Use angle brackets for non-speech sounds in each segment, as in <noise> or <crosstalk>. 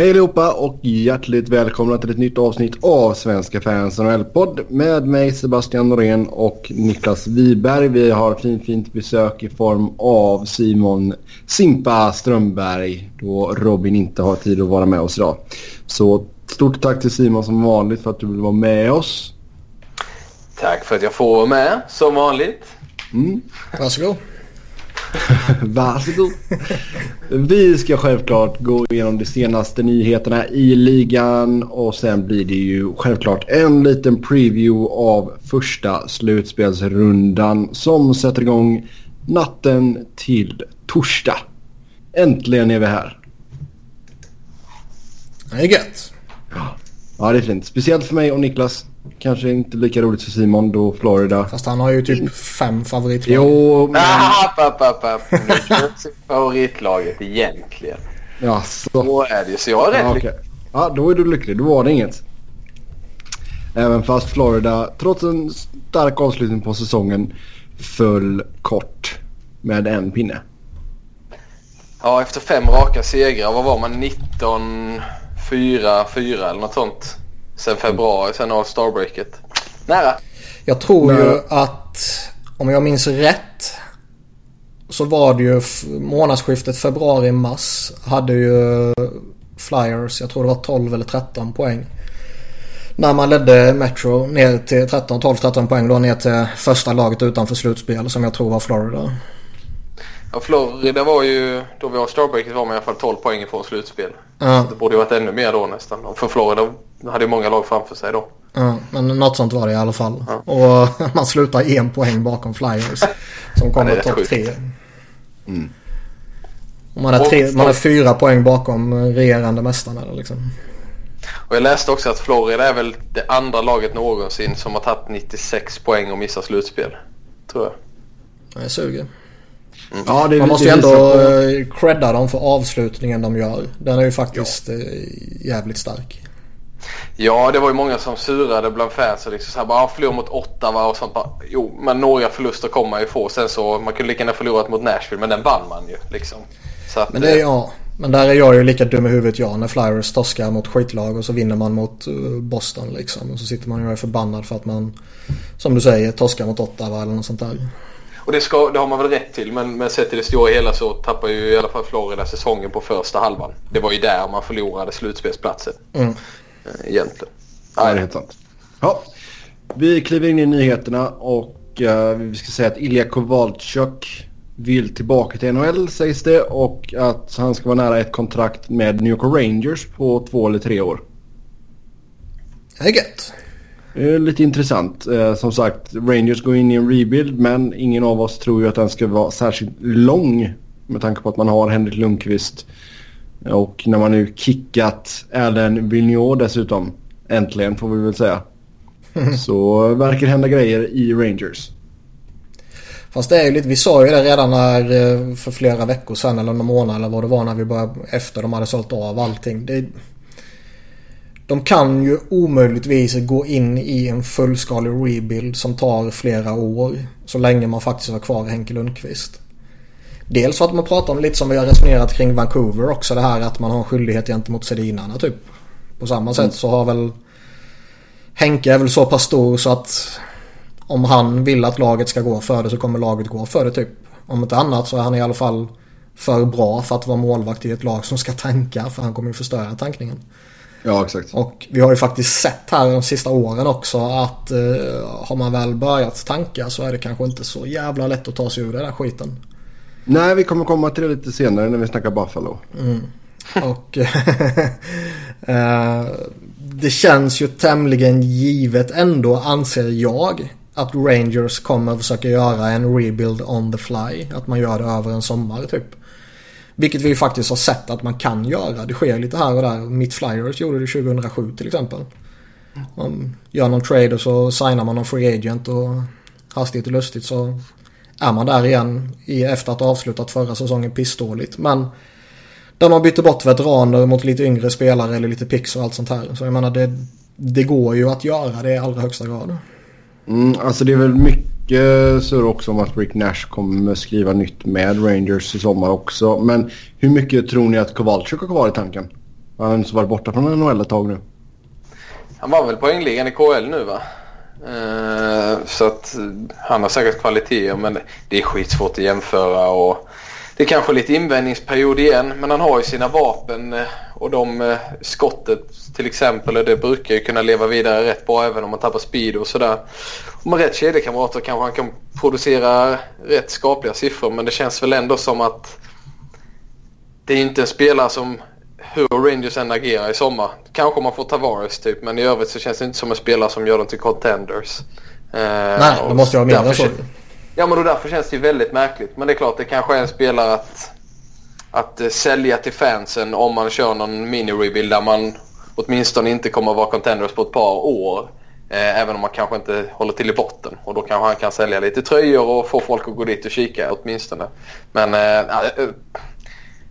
Hej allihopa och hjärtligt välkomna till ett nytt avsnitt av Svenska fans NHL-podd med mig Sebastian Norén och Niklas Wiberg. Vi har fint, fint besök i form av Simon Simpa Strömberg då Robin inte har tid att vara med oss idag. Så stort tack till Simon som vanligt för att du vill vara med oss. Tack för att jag får vara med som vanligt. Mm. Varsågod. <laughs> Varsågod. Vi ska självklart gå igenom de senaste nyheterna i ligan och sen blir det ju självklart en liten preview av första slutspelsrundan som sätter igång natten till torsdag. Äntligen är vi här. Det är gött. Ja, det är fint. Speciellt för mig och Niklas. Kanske inte lika roligt för Simon då Florida. Fast han har ju typ fem favoritlag. Jo, men... Ah, app, app, app. favoritlaget egentligen. Ja, så. så är det ju. Så jag är rätt ja, okay. Ja, då är du lycklig. Då var det inget. Även fast Florida, trots en stark avslutning på säsongen, föll kort med en pinne. Ja, efter fem raka segrar. Vad var man? 19, 4, 4 eller något sånt. Sen februari, sen av Starbreaket. Nära. Jag tror Nära. ju att om jag minns rätt så var det ju månadsskiftet februari-mars hade ju Flyers, jag tror det var 12 eller 13 poäng. När man ledde Metro ner till 13, 12, 13 poäng då ner till första laget utanför slutspel som jag tror var Florida. Ja, Florida var ju, då vi var Starbreaket var man i alla fall 12 poäng ifrån slutspel. Ja. Det borde ju varit ännu mer då nästan. För Florida hade ju många lag framför sig då. Ja, men något sånt var det i alla fall. Ja. Och <laughs> man slutar en poäng bakom Flyers. Som kommer ja, topp tre. Mm. Och man, är tre, man är fyra poäng bakom regerande mästarna liksom. Och jag läste också att Florida är väl det andra laget någonsin som har tagit 96 poäng och missat slutspel. Tror jag. Det suger. Mm. Ja, det, man måste ju ändå på... Credda dem för avslutningen de gör. Den är ju faktiskt ja. Eh, jävligt stark. Ja, det var ju många som surade bland fans och liksom så här bara ah, förlora mot Ottawa och sånt. Bara, jo, men några förluster kommer man ju få. Sen så man kunde lika gärna förlorat mot Nashville, men den vann man ju liksom. Att, men det är eh, ja. Men där är jag ju lika dum i huvudet jag när Flyers torskar mot skitlag och så vinner man mot Boston liksom. Och så sitter man ju och är förbannad för att man, som du säger, torskar mot Ottawa eller något sånt där. Och det, ska, det har man väl rätt till men, men sett till det stora hela så tappar ju i alla fall Florida säsongen på första halvan. Det var ju där man förlorade slutspelsplatsen. Mm. Eh, egentligen. Ja, det är helt sant. Ja, vi kliver in i nyheterna och uh, vi ska säga att Ilja Kowalczyk vill tillbaka till NHL sägs det och att han ska vara nära ett kontrakt med New York Rangers på två eller tre år. Det är gött. Lite intressant. Eh, som sagt, Rangers går in i en rebuild men ingen av oss tror ju att den ska vara särskilt lång med tanke på att man har Henrik Lundqvist och när man nu kickat Allen Vigneault dessutom. Äntligen får vi väl säga. <laughs> Så verkar hända grejer i Rangers. Fast det är ju lite, vi sa ju det redan när, eh, för flera veckor sedan eller någon månad eller vad det var när vi började efter de hade sålt av allting. Det, de kan ju omöjligtvis gå in i en fullskalig rebuild som tar flera år. Så länge man faktiskt har kvar Henke Lundqvist. Dels för att man pratar om lite som vi har resonerat kring Vancouver också. Det här att man har en skyldighet gentemot Sedinarna typ. På samma sätt så har väl Henke är väl så pass stor så att om han vill att laget ska gå för det så kommer laget gå för det typ. Om inte annat så är han i alla fall för bra för att vara målvakt i ett lag som ska tanka för han kommer ju förstöra tankningen. Ja, exakt. Och vi har ju faktiskt sett här de sista åren också att uh, har man väl börjat tanka så är det kanske inte så jävla lätt att ta sig ur den där skiten. Nej, vi kommer komma till det lite senare när vi snackar Buffalo. Mm. Och uh, <laughs> det känns ju tämligen givet ändå anser jag att Rangers kommer försöka göra en rebuild on the fly. Att man gör det över en sommar typ. Vilket vi faktiskt har sett att man kan göra. Det sker lite här och där. Mitt Flyers gjorde det 2007 till exempel. Man gör någon trade och så signar man någon free agent och hastigt och lustigt så är man där igen i, efter att ha avslutat förra säsongen pissdåligt. Men där man byter bort veteraner mot lite yngre spelare eller lite pix och allt sånt här. Så jag menar det, det går ju att göra det i allra högsta grad. Mm, alltså det är väl mycket surr också om att Rick Nash kommer skriva nytt med Rangers i sommar också. Men hur mycket tror ni att Kowalczyk har kvar i tanken? Han har inte varit borta från NHL ett tag nu. Han var väl poängligan i KL nu va? Uh, så att eh, han har säkert kvaliteter men det är skitsvårt att jämföra och det är kanske lite invändningsperiod igen men han har ju sina vapen eh, och de skottet till exempel och det brukar ju kunna leva vidare rätt bra även om man tappar speed och sådär. Och med rätt kedjekamrater kanske han kan producera rätt skapliga siffror men det känns väl ändå som att det är inte en spelare som hur Rangers än agerar i sommar. Kanske man får Tavares typ men i övrigt så känns det inte som en spelare som gör dem till contenders. Eh, Nej, då måste jag ha mer så. Ja men då därför känns det ju väldigt märkligt. Men det är klart det kanske är en spelare att, att uh, sälja till fansen om man kör någon mini-rebuild där man åtminstone inte kommer att vara contenders på ett par år. Eh, även om man kanske inte håller till i botten. Och då kanske han kan sälja lite tröjor och få folk att gå dit och kika åtminstone. Men eh,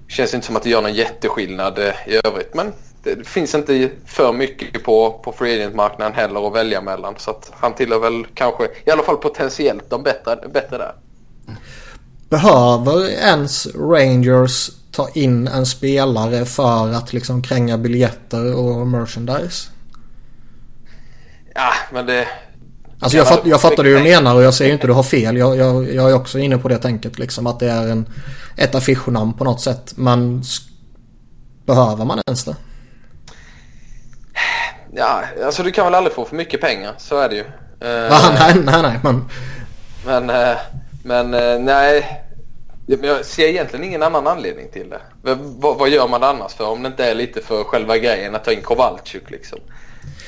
känns inte som att det gör någon jätteskillnad eh, i övrigt. Men det finns inte för mycket på, på free agent-marknaden heller att välja mellan. Så att han tillhör väl kanske, i alla fall potentiellt, de bättre, bättre där. Behöver ens Rangers ta in en spelare för att liksom kränga biljetter och merchandise? Ja, men det... Alltså jag, fatt, jag fattar det du menar och jag säger inte att du har fel. Jag, jag, jag är också inne på det tänket liksom att det är en, ett affischnamn på något sätt. Men behöver man ens det? Ja, alltså du kan väl aldrig få för mycket pengar. Så är det ju. Ah, nej, nej, nej. Men, men, eh, men eh, nej. Jag ser egentligen ingen annan anledning till det. Vad, vad gör man annars för om det inte är lite för själva grejen att ta in Kowalczyk liksom?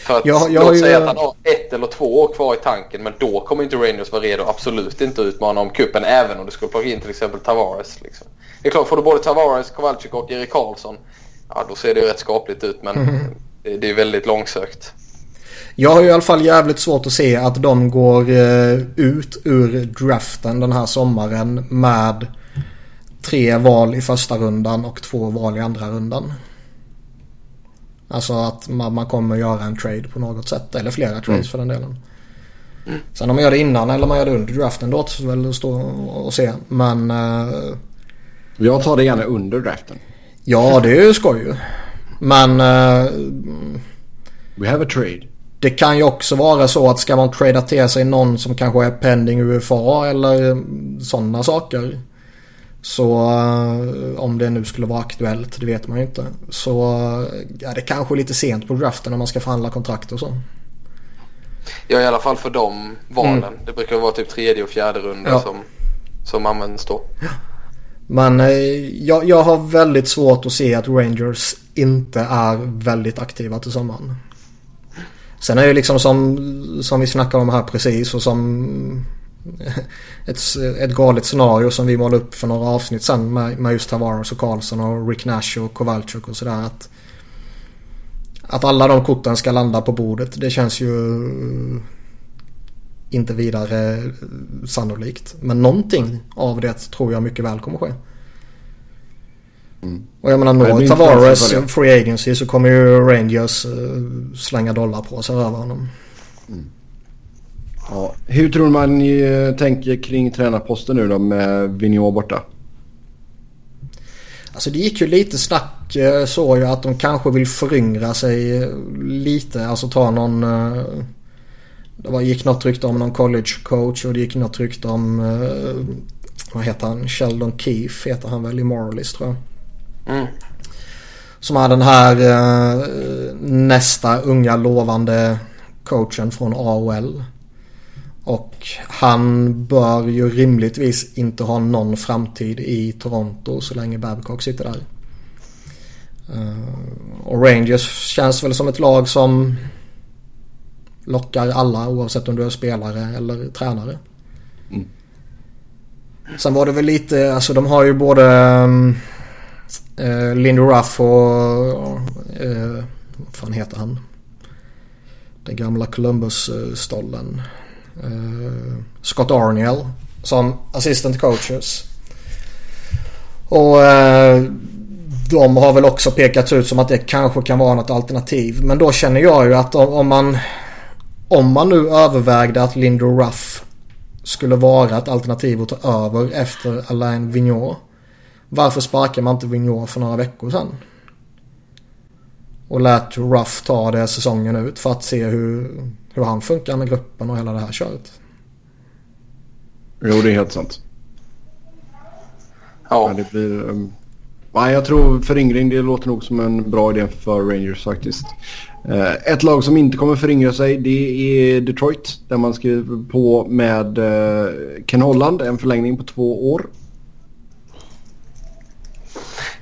För att jag, jag låt säga ju... att han har ett eller två år kvar i tanken men då kommer inte Rangers vara redo absolut inte utmana om kuppen även om du skulle plocka in till exempel Tavares. Liksom. Det är klart, får du både Tavares, Kowalczyk och Erik Karlsson ja då ser det ju rätt skapligt ut men mm. det, det är väldigt långsökt. Jag har ju i alla fall jävligt svårt att se att de går eh, ut ur draften den här sommaren med tre val i första rundan och två val i andra rundan. Alltså att man, man kommer göra en trade på något sätt. Eller flera trades mm. för den delen. Mm. Sen om man gör det innan eller man gör det under draften då återstår väl att stå och se. Men... Uh, jag tar det gärna under draften. Ja det är ju skoj ju. Men... Uh, We have a trade. Det kan ju också vara så att ska man trada till sig någon som kanske är pending UFA eller sådana saker. Så uh, om det nu skulle vara aktuellt, det vet man ju inte. Så uh, ja, det kanske är lite sent på draften när man ska förhandla kontrakt och så. Ja i alla fall för de valen. Mm. Det brukar vara typ tredje och fjärde runda ja. som, som används då. Ja. Men uh, jag, jag har väldigt svårt att se att Rangers inte är väldigt aktiva till sommaren. Sen är det liksom som, som vi snackade om här precis och som <laughs> ett, ett galet scenario som vi målade upp för några avsnitt sen med, med just Tavares och Karlsson och Rick Nash och Kowalczyk och sådär. Att, att alla de korten ska landa på bordet det känns ju inte vidare sannolikt. Men någonting av det tror jag mycket väl kommer ske. Mm. Och jag menar når Tavares Free Agency så kommer ju Rangers uh, slänga dollar på sig över honom. Mm. Ja. Hur tror man ni eh, tänker kring tränarposten nu då med Vigneault borta? Alltså det gick ju lite snack eh, så ju att de kanske vill föryngra sig lite. Alltså ta någon... Det var, gick något rykte om någon college coach och det gick något rykte om... Vad heter han? Sheldon Keefe heter han väl i Morris tror jag. Mm. Som är den här eh, nästa unga lovande coachen från AOL. Han bör ju rimligtvis inte ha någon framtid i Toronto så länge Babcock sitter där. Uh, och Rangers känns väl som ett lag som lockar alla oavsett om du är spelare eller tränare. Mm. Sen var det väl lite, alltså de har ju både Uh, Lindy Ruff och... Uh, vad fan heter han? Den gamla Columbus-stollen. Eh, Scott Arniel som assistant coaches. Och eh, de har väl också pekats ut som att det kanske kan vara något alternativ. Men då känner jag ju att om man... Om man nu övervägde att Lindo Ruff skulle vara ett alternativ att ta över efter Alain Vigneault. Varför sparkar man inte Vigneault för några veckor sedan? Och lät Ruff ta det säsongen ut för att se hur, hur han funkar med gruppen och hela det här köret. Jo, det är helt sant. Ja. Men det blir... Um... Nej, jag tror föryngring det låter nog som en bra idé för Rangers faktiskt. Uh, ett lag som inte kommer föryngra sig det är Detroit. Där man skriver på med uh, Ken Holland en förlängning på två år.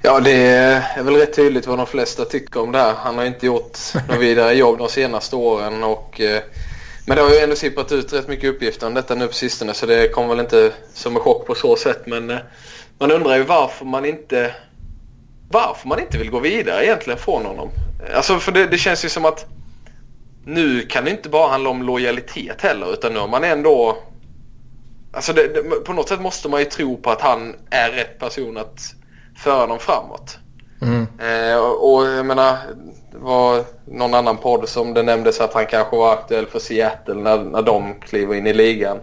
Ja, det är väl rätt tydligt vad de flesta tycker om det här. Han har inte gjort <laughs> något vidare jobb de senaste åren. Och, eh, men det har ju ändå sippat ut rätt mycket uppgifter om detta nu på sistone så det kommer väl inte som en chock på så sätt. Men eh, man undrar ju varför man inte varför man inte vill gå vidare egentligen från honom. Alltså för det, det känns ju som att nu kan det inte bara handla om lojalitet heller utan nu har man ändå Alltså det, det, på något sätt måste man ju tro på att han är rätt person att föra dem framåt. Mm. Eh, och, och jag menar, det var någon annan podd som det nämndes att han kanske var aktuell för Seattle när, när de kliver in i ligan.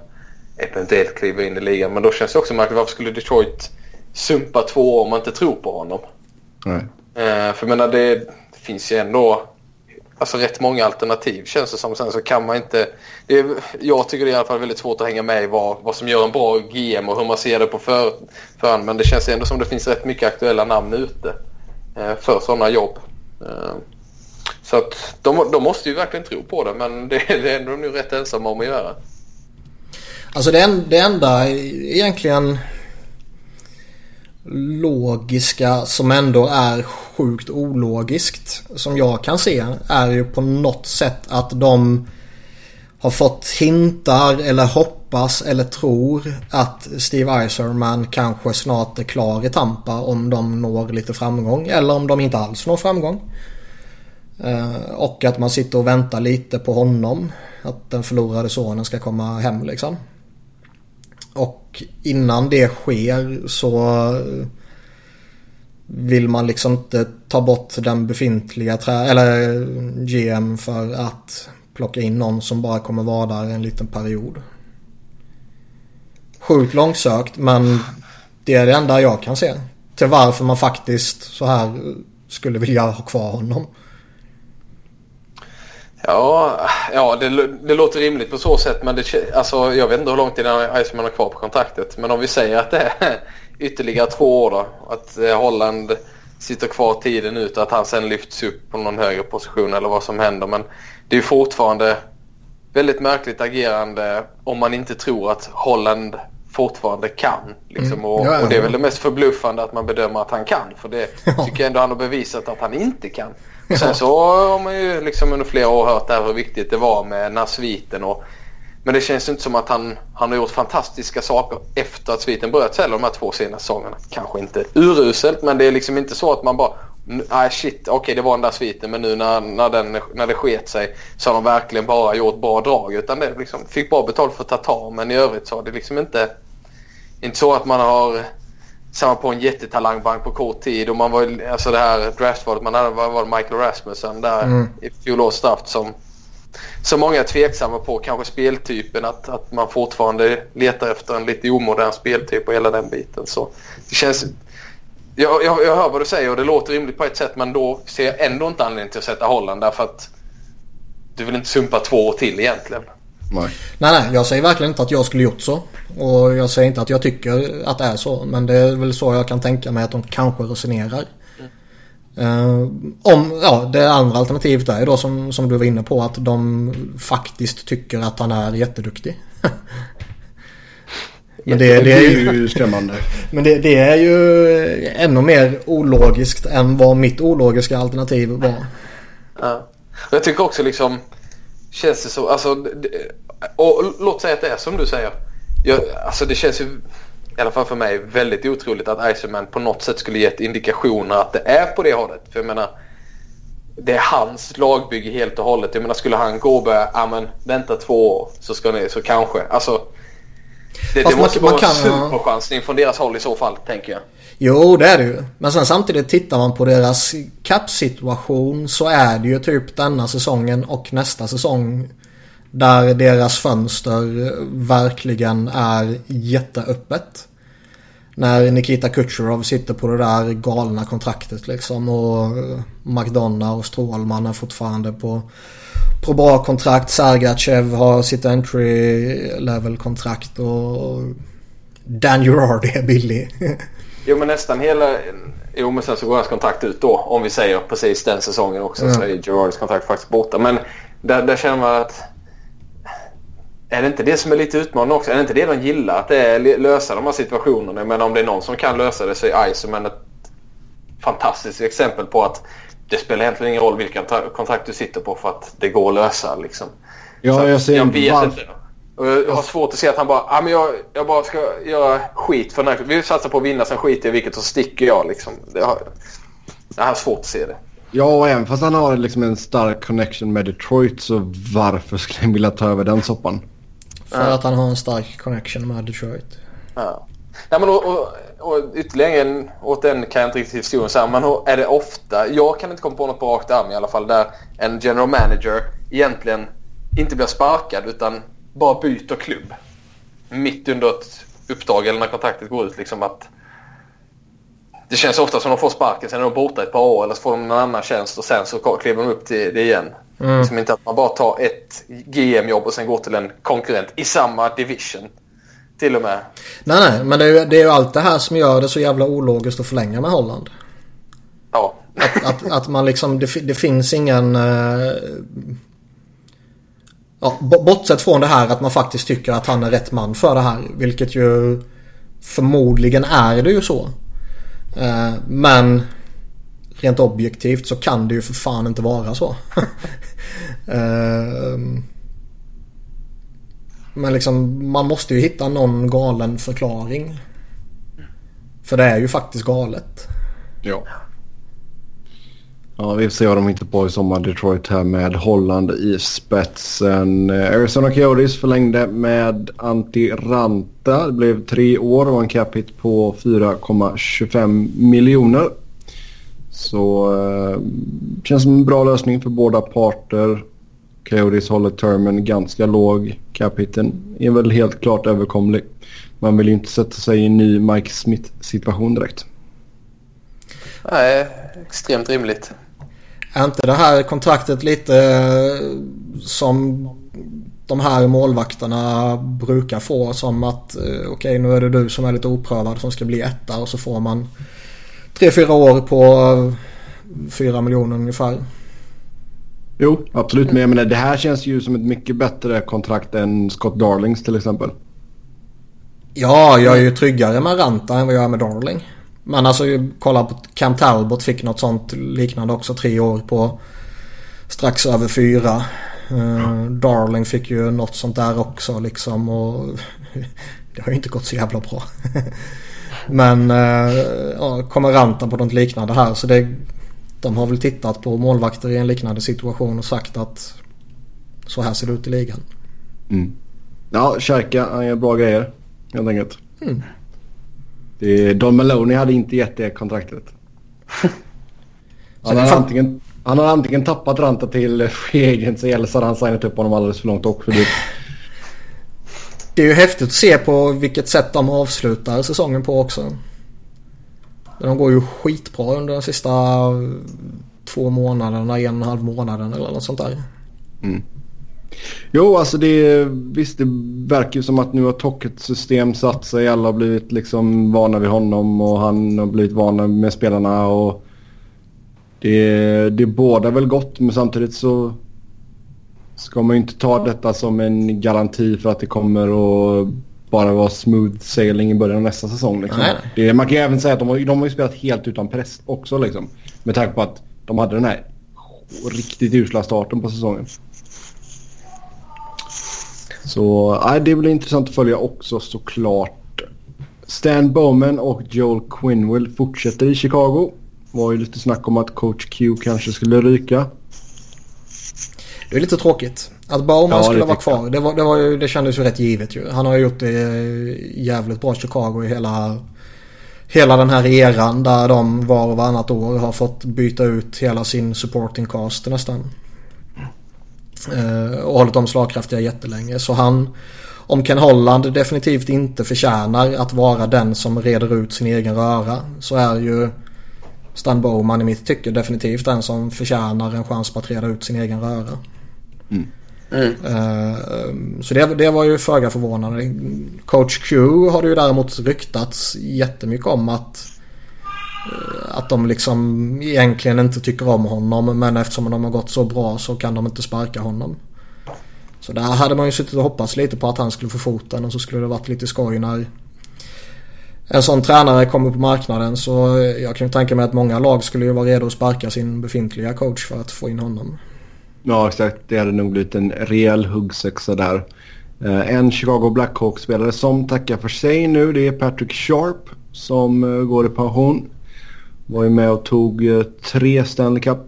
Eventuellt kliver in i ligan. Men då känns det också märkligt. Varför skulle Detroit sumpa två år om man inte tror på honom? Nej. Eh, för jag menar, det, det finns ju ändå alltså, rätt många alternativ känns det som. Sen så kan man inte... Det är, jag tycker det är i alla fall väldigt svårt att hänga med i vad, vad som gör en bra GM och hur man ser det på för, förhand. Men det känns ändå som det finns rätt mycket aktuella namn ute eh, för sådana jobb. Eh, så att de, de måste ju verkligen tro på det men det, <laughs> det är de nu rätt ensamma om att göra. Alltså det, en, det enda egentligen logiska som ändå är sjukt ologiskt som jag kan se är ju på något sätt att de har fått hintar eller hoppas eller tror att Steve Eiserman kanske snart är klar i Tampa om de når lite framgång eller om de inte alls når framgång. Eh, och att man sitter och väntar lite på honom. Att den förlorade sonen ska komma hem liksom. Och innan det sker så vill man liksom inte ta bort den befintliga trä eller GM för att plocka in någon som bara kommer vara där en liten period. Sjukt långsökt men det är det enda jag kan se. Till varför man faktiskt så här skulle vilja ha kvar honom. Ja, ja det, det låter rimligt på så sätt men det, alltså, jag vet inte hur lång tid Iceman har kvar på kontraktet. Men om vi säger att det är <laughs> ytterligare två år då. Att eh, Holland sitter kvar tiden ut och att han sen lyfts upp på någon högre position eller vad som händer. Men det är fortfarande väldigt märkligt agerande om man inte tror att Holland fortfarande kan. Liksom. Mm. Och, och det är väl det mest förbluffande att man bedömer att han kan. För det <laughs> tycker jag ändå han har bevisat att han inte kan. <laughs> Sen så har man ju liksom under flera år hört där hur viktigt det var med den här sviten. Och, men det känns inte som att han, han har gjort fantastiska saker efter att sviten bröts heller de här två senaste säsongerna. Kanske inte uruselt men det är liksom inte så att man bara Nej shit, okej det var den där sviten men nu när, när, den, när det sket sig så har de verkligen bara gjort bra drag. Utan det liksom, fick bra betalt för att ta tag men i övrigt så har det liksom inte inte så att man har samlat på en jättetalangbank på kort tid och man var alltså det här draftvalet man hade var, var Michael Rasmussen där Mm. i fjolårets draft som så många är tveksamma på kanske speltypen att, att man fortfarande letar efter en lite omodern speltyp och hela den biten så det känns jag, jag, jag hör vad du säger och det låter rimligt på ett sätt men då ser jag ändå inte anledning till att sätta Holland därför att du vill inte sumpa två år till egentligen. Nej. Nej, nej. Jag säger verkligen inte att jag skulle gjort så. Och jag säger inte att jag tycker att det är så. Men det är väl så jag kan tänka mig att de kanske resonerar. Eh, om, ja, det andra alternativet är ju då som, som du var inne på att de faktiskt tycker att han är jätteduktig. <laughs> men det, det är ju, skrämmande. <laughs> men det, det är ju ännu mer ologiskt än vad mitt ologiska alternativ var. Ja. Jag tycker också liksom känns det så, alltså det- och låt säga att det är som du säger. Jag, alltså det känns ju i alla fall för mig väldigt otroligt att Iceman på något sätt skulle gett indikationer att det är på det hållet. För jag menar det är hans lagbygge helt och hållet. Jag menar skulle han gå och börja, ja men vänta två år så ska ni, så kanske. Alltså det, Fast det måste man vara kan- en superchansning från deras håll i så fall tänker jag. Jo, det är det ju. Men sen samtidigt tittar man på deras cap-situation så är det ju typ denna säsongen och nästa säsong där deras fönster verkligen är jätteöppet. När Nikita Kucherov sitter på det där galna kontraktet liksom och McDonough och Strålman är fortfarande på, på bra kontrakt. Sergachev har sitt entry level kontrakt och Dan Girardi är billig. jo men nästan hela... Jo men sen så går hans kontrakt ut då. Om vi säger precis den säsongen också mm. så är Girardis kontrakt faktiskt borta. Men där, där känner man att är det inte det som är lite utmanande också? Är det inte det de gillar? Att det är lösa de här situationerna? Men om det är någon som kan lösa det så är Iceman ett fantastiskt exempel på att det spelar egentligen ingen roll vilka kontrakt du sitter på för att det går att lösa. Liksom. Ja, jag ser jag vet inte. Och jag har svårt att se att han bara, ah, men jag, jag bara ska göra skit för den här. Vi satsar på att vinna, sen skiter jag i vilket så sticker jag. Liksom. Det har, jag har svårt att se det. Ja, och även fast han har liksom en stark connection med Detroit så varför skulle han vilja ta över den soppan? För att han har en stark connection med Detroit. Ja. ja men och, och, och ytterligare en, åt den kan jag inte riktigt historien säga. Men är det ofta, jag kan inte komma på något på rakt arm i alla fall, där en general manager egentligen inte blir sparkad utan bara byter klubb. Mitt under ett uppdrag eller när kontraktet går ut. Liksom att det känns ofta som att de får sparken, sen är de borta ett par år eller så får de en annan tjänst och sen så kliver de upp till det igen. Mm. Liksom inte att man bara tar ett GM-jobb och sen går till en konkurrent i samma division. Till och med. Nej, nej, men det är, ju, det är ju allt det här som gör det så jävla ologiskt att förlänga med Holland. Ja. Att, att, att man liksom, det, det finns ingen... Uh, ja, bortsett från det här att man faktiskt tycker att han är rätt man för det här. Vilket ju förmodligen är det ju så. Uh, men rent objektivt så kan det ju för fan inte vara så. <laughs> Ehm, men liksom man måste ju hitta någon galen förklaring. För det är ju faktiskt galet. Ja. Ja, vi får se vad de hittar på i sommar. Detroit här med Holland i spetsen. Arizona Coyotes förlängde med Antti Ranta. Det blev tre år och en cap hit på 4,25 miljoner. Så eh, känns som en bra lösning för båda parter. Coyotes håller termen ganska låg. Capiten är väl helt klart överkomlig. Man vill ju inte sätta sig i en ny Mike Smith-situation direkt. Nej, extremt rimligt. Är inte det här kontraktet lite eh, som de här målvakterna brukar få som att eh, okej okay, nu är det du som är lite oprövad som ska bli etta och så får man tre, fyra år på fyra miljoner ungefär. Jo, absolut. Men jag menar, det här känns ju som ett mycket bättre kontrakt än Scott Darlings till exempel. Ja, jag är ju tryggare med Ranta än vad jag är med Darling. Men alltså kolla på Cam Talbot fick något sånt liknande också. Tre år på strax över fyra. Uh, Darling fick ju något sånt där också liksom. Och <laughs> det har ju inte gått så jävla bra. <laughs> Men uh, ja, kommer Ranta på något liknande här så det de har väl tittat på målvakter i en liknande situation och sagt att så här ser det ut i ligan. Mm. Ja, Xhaka han gör bra grejer helt enkelt. Mm. Det, Don Maloney hade inte gett det kontraktet. <laughs> han, har antingen, han har antingen tappat Ranta till free agency eller så har han signat upp honom alldeles för långt och för dyrt. Det är ju häftigt att se på vilket sätt de avslutar säsongen på också. De går ju skitbra under de sista två månaderna, en och en halv månaden eller något sånt där. Mm. Jo, alltså det visst det verkar ju som att nu har Tockets system satt sig. Alla har blivit liksom vana vid honom och han har blivit vana med spelarna. och Det, det båda väl gott men samtidigt så ska man ju inte ta detta som en garanti för att det kommer att bara vara smooth sailing i början av nästa säsong. Liksom. Nej, nej. Det, man kan ju även säga att de har, de har spelat helt utan press också. Liksom, med tanke på att de hade den här riktigt usla starten på säsongen. Så nej, det blir intressant att följa också såklart. Stan Bowman och Joel Quinwell fortsätter i Chicago. Det var ju lite snack om att coach Q kanske skulle ryka. Det är lite tråkigt. Att Bauman ja, skulle vara kvar. Det, var, det, var ju, det kändes ju rätt givet ju. Han har ju gjort det jävligt bra i Chicago i hela, hela den här eran. Där de var och varannat år har fått byta ut hela sin supporting cast nästan. Eh, och hållit dem slagkraftiga jättelänge. Så han om Ken Holland definitivt inte förtjänar att vara den som reder ut sin egen röra så är ju Stan Bowman i mitt tycke definitivt den som förtjänar en chans på att reda ut sin egen röra. Mm. Mm. Uh, så det, det var ju föga förvånande. Coach Q har det ju däremot ryktats jättemycket om att eh, att de liksom egentligen inte tycker om honom men eftersom de har gått så bra så kan de inte sparka honom. Så där hade man ju suttit och hoppats lite på att han skulle få foten och så skulle det varit lite skoj när en sån tränare kommer på marknaden så jag kan ju tänka mig att många lag skulle ju vara redo att sparka sin befintliga coach för att få in honom. Ja exakt, det hade nog blivit en rejäl huggsexa där. Eh, en Chicago Blackhawks-spelare som tackar för sig nu det är Patrick Sharp som eh, går i pension. Var ju med och tog eh, tre Stanley Cup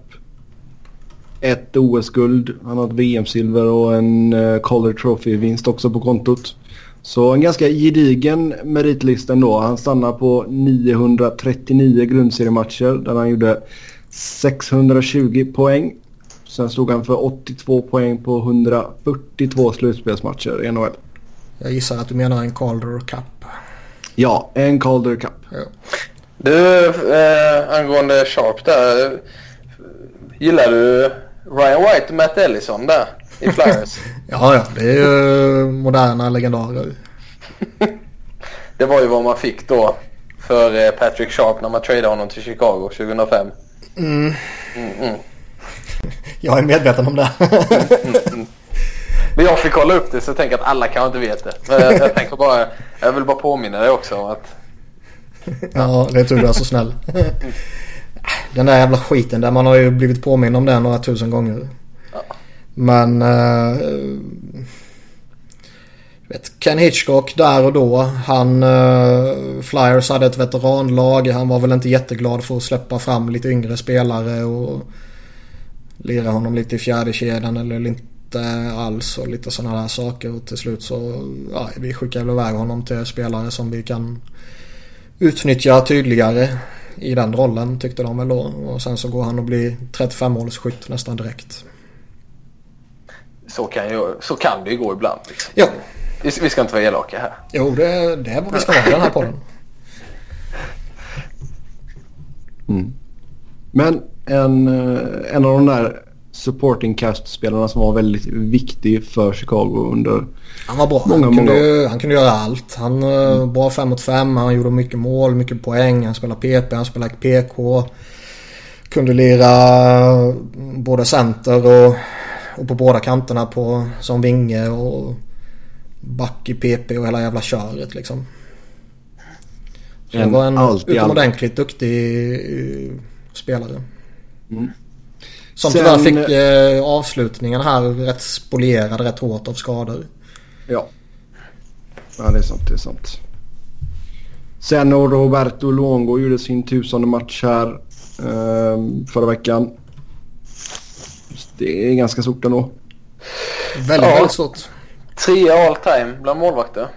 ett OS-guld, han har ett VM-silver och en uh, Calder Trophy-vinst också på kontot. Så en ganska gedigen meritlista ändå. Han stannar på 939 grundseriematcher där han gjorde 620 poäng. Sen stod han för 82 poäng på 142 slutspelsmatcher i NHL. Jag gissar att du menar en Calder Cup. Ja, en Calder Cup. Ja. Du, eh, angående Sharp där. Gillar du Ryan White och Matt Ellison där i Flyers. <laughs> ja, ja, det är ju moderna legendarer. <laughs> det var ju vad man fick då för eh, Patrick Sharp när man tradade honom till Chicago 2005. Mm. Mm, mm. <laughs> Jag är medveten om det. Men jag fick kolla upp det så jag tänker att alla kanske inte vet det. Men jag, jag, tänker bara, jag vill bara påminna dig också om att... Ja, det är tur du är så snäll. Den där jävla skiten där man har ju blivit påminn om det några tusen gånger. Ja. Men... Uh, vet, Ken Hitchcock där och då. Han... Uh, Flyers hade ett veteranlag. Han var väl inte jätteglad för att släppa fram lite yngre spelare och lira honom lite i fjärde kedjan eller inte alls och lite sådana där saker. Och till slut så ja, vi skickar väl iväg honom till spelare som vi kan utnyttja tydligare i den rollen tyckte de väl då. Och sen så går han och blir 35-målsskytt nästan direkt. Så kan, ju, så kan det ju gå ibland. Liksom. Ja. Vi, vi, ska inte vara elaka här. Jo, det, det är vad vi ska vara i den här podden. Mm. Men en, eh, en av de där supporting cast-spelarna som var väldigt viktig för Chicago under Han var bra. Många, han, kunde, många... han kunde göra allt. Han eh, mm. bra 5 mot 5. Han gjorde mycket mål, mycket poäng. Han spelade PP, han spelade PK. Kunde lira både center och, och på båda kanterna på, som vinge och back i PP och hela jävla köret liksom. Så det var en utomordentligt duktig eh, spelare. Mm. Som Sen, tyvärr fick eh, avslutningen här rätt spolierad rätt hårt av skador. Ja. Ja det är sant, det är sant. Sen och Roberto Luongo gjorde sin tusende match här eh, förra veckan. Det är ganska stort ändå. Väldigt, ja. väldigt stort. Trea all time bland målvakter.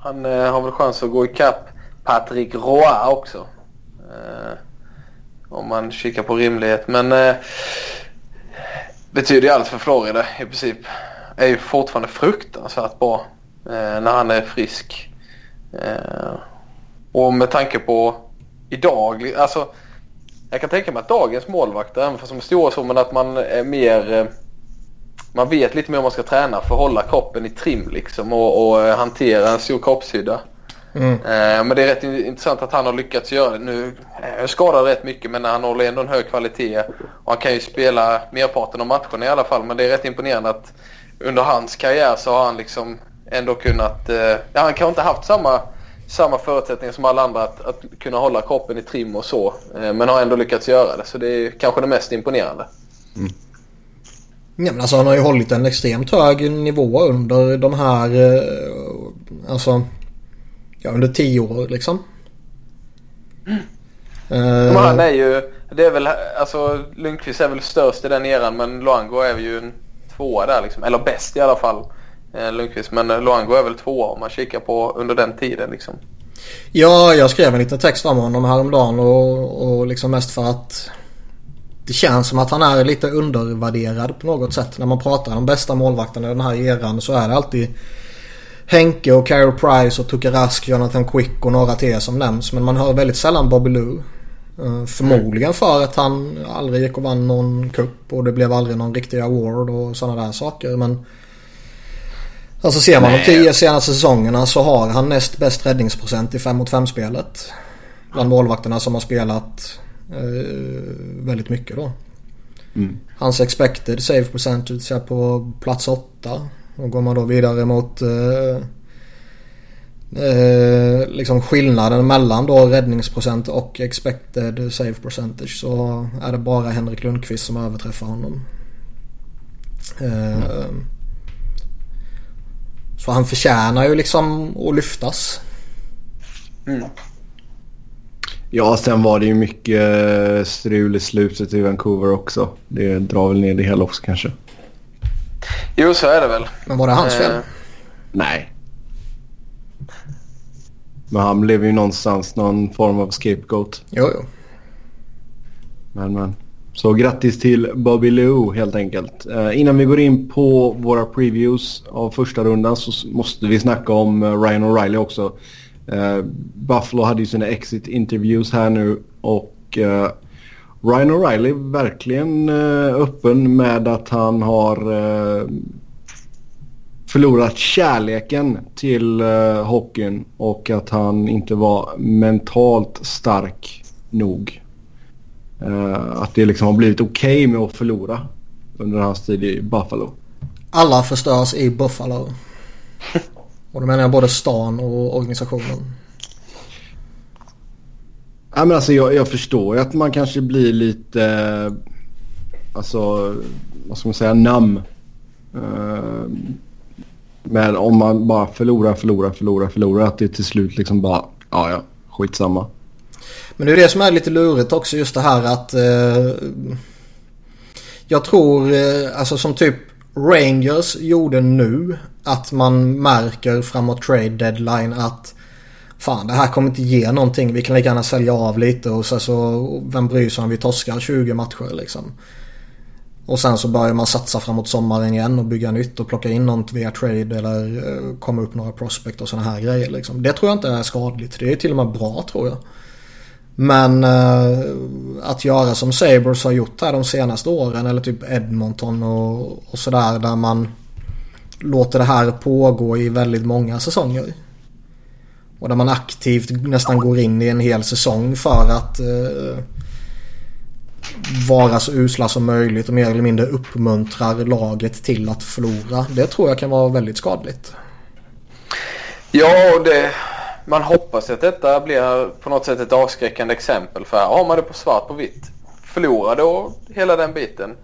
Han eh, har väl chans att gå ikapp Patrick Roy också. Eh, om man kikar på rimlighet. Men eh, betyder ju allt för Florida i princip. Är ju fortfarande fruktansvärt bra eh, när han är frisk. Eh, och med tanke på idag, alltså jag kan tänka mig att dagens målvakter, även fast de är stora så, men att man är mer eh, man vet lite mer om man ska träna för att hålla kroppen i trim liksom och, och eh, hantera en stor kroppshydda. Mm. Eh, men det är rätt intressant att han har lyckats göra det. Nu är han skadad rätt mycket men han håller ändå en hög kvalitet. Och han kan ju spela merparten av matcherna i alla fall. Men det är rätt imponerande att under hans karriär så har han liksom ändå kunnat... Eh, ja, han kanske inte haft samma, samma förutsättningar som alla andra att, att kunna hålla kroppen i trim och så. Eh, men har ändå lyckats göra det. Så det är kanske det mest imponerande. Mm. Ja, men alltså han har ju hållit en extremt hög nivå under de här... Alltså ja, under tio år liksom. Mm. Uh, han är ju, det är väl, alltså Lundqvist är väl störst i den eran men Luango är ju en tvåa där liksom. Eller bäst i alla fall. Eh, Lundqvist. Men Luango är väl tvåa om man kikar på under den tiden liksom. Ja, jag skrev en liten text om honom häromdagen och, och liksom mest för att det känns som att han är lite undervärderad på något sätt. När man pratar om de bästa målvakterna i den här eran så är det alltid Henke och Carol Price och Tuka Rask, Jonathan Quick och några till som nämns. Men man hör väldigt sällan Bobby Lou. Uh, förmodligen för att han aldrig gick och vann någon cup och det blev aldrig någon riktig award och sådana där saker. Men Alltså ser man Nej. de tio senaste säsongerna så har han näst bäst räddningsprocent i 5 mot 5 spelet. Bland målvakterna som har spelat eh, väldigt mycket då. Mm. Hans expected save percentage är på plats 8. Och går man då vidare mot eh, eh, liksom skillnaden mellan då räddningsprocent och expected save percentage så är det bara Henrik Lundqvist som överträffar honom. Eh, mm. Så han förtjänar ju liksom att lyftas. Mm. Ja, sen var det ju mycket strul i slutet i Vancouver också. Det drar väl ner det hela också kanske. Jo, så är det väl. Men var det hans fel? Eh, nej. Men han blev ju någonstans någon form av scapegoat. Jo, jo. Men, men. Så grattis till Bobby Lou helt enkelt. Uh, innan vi går in på våra previews av första rundan så måste vi snacka om uh, Ryan O'Reilly också. Uh, Buffalo hade ju sina exit interviews här nu och Ryan O'Reilly verkligen eh, öppen med att han har eh, förlorat kärleken till eh, hockeyn och att han inte var mentalt stark nog. Att det liksom har blivit okej okay med att förlora under hans tid i Buffalo. Alla förstörs i Buffalo. och då menar jag både stan och organisationen. Ja, men alltså, jag, jag förstår ju att man kanske blir lite... Eh, alltså, vad ska man säga, nam. Uh, eh, men om man bara förlorar, förlorar, förlorar, förlorar. Att det till slut liksom bara, ja ja, skitsamma. Men det är det som är lite lurigt också just det här att eh, jag tror, eh, alltså som typ Rangers gjorde nu, att man märker framåt trade deadline att fan det här kommer inte ge någonting. Vi kan lika gärna sälja av lite och så, så vem bryr sig om vi torskar 20 matcher liksom. Och sen så börjar man satsa framåt sommaren igen och bygga nytt och plocka in något via trade eller eh, komma upp några prospect och sådana här grejer liksom. Det tror jag inte är skadligt. Det är till och med bra tror jag. Men eh, att göra som Sabres har gjort här de senaste åren eller typ Edmonton och, och sådär där man låter det här pågå i väldigt många säsonger. Och där man aktivt nästan går in i en hel säsong för att eh, vara så usla som möjligt och mer eller mindre uppmuntrar laget till att förlora. Det tror jag kan vara väldigt skadligt. Ja, det man hoppas att detta blir på något sätt ett avskräckande exempel. För här har man det på svart på vitt, Förlorade då hela den biten,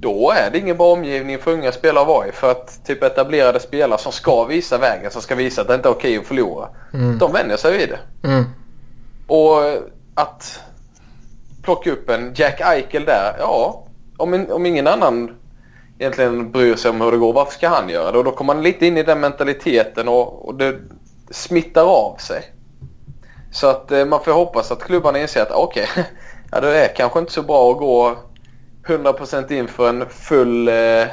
då är det ingen bra omgivning för unga spelare att vara i. För att typ etablerade spelare som ska visa vägen, som ska visa att det inte är okej att förlora, mm. de vänjer sig vid det. Mm. Och att plocka upp en Jack Eichel där, ja, om, om ingen annan egentligen bryr sig om hur det går, varför ska han göra det? Och då kommer man lite in i den mentaliteten och, och det, smittar av sig. Så att eh, man får hoppas att klubbarna inser att okej, okay, <laughs> ja, det är kanske inte så bra att gå 100% in för en full, eh,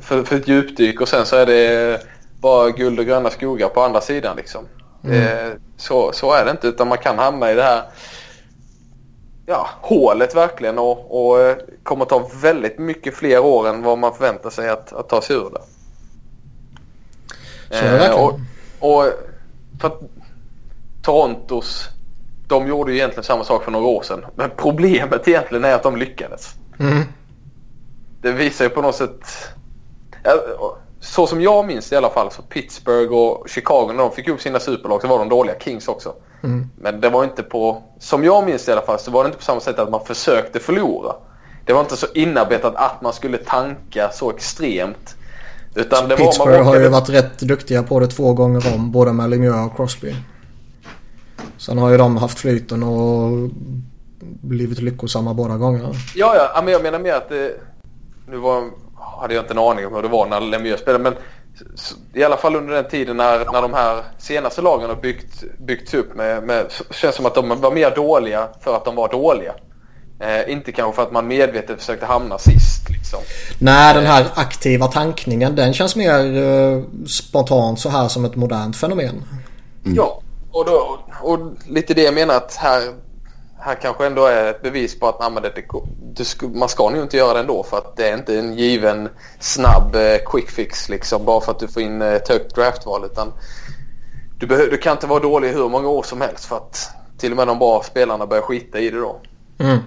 för, för ett djupdyk och sen så är det bara guld och gröna skogar på andra sidan liksom. Mm. Eh, så, så är det inte utan man kan hamna i det här ja, hålet verkligen och, och eh, kommer ta väldigt mycket fler år än vad man förväntar sig att, att ta sig ur det. Så är det verkligen. och, och för Torontos, de gjorde ju egentligen samma sak för några år sedan. Men problemet egentligen är att de lyckades. Mm. Det visar ju på något sätt... Så som jag minns i alla fall så Pittsburgh och Chicago när de fick upp sina superlag så var de dåliga. Kings också. Mm. Men det var inte på... Som jag minns i alla fall så var det inte på samma sätt att man försökte förlora. Det var inte så inarbetat att man skulle tanka så extremt. Utan det Pittsburgh var, man har ju varit rätt duktiga på det två gånger om. Både med Lemieux och Crosby. Sen har ju de haft flyten och blivit lyckosamma båda gångerna. Ja, ja. Men jag menar mer att det... Nu var, hade jag inte en aning om hur det var när Lemieux spelade. Men i alla fall under den tiden när, när de här senaste lagen har byggt, byggts upp med, med... Känns som att de var mer dåliga för att de var dåliga. Eh, inte kanske för att man medvetet försökte hamna sist liksom. Nej, den här aktiva tankningen den känns mer uh, spontant så här som ett modernt fenomen. Mm. Ja, och, då, och lite det jag menar att här, här kanske ändå är ett bevis på att nej, det, det, man ska nog inte göra det ändå för att det är inte en given snabb eh, quick fix liksom bara för att du får in ett högt draftval utan du, du kan inte vara dålig hur många år som helst för att till och med de bra spelarna börjar skita i det då. Mm.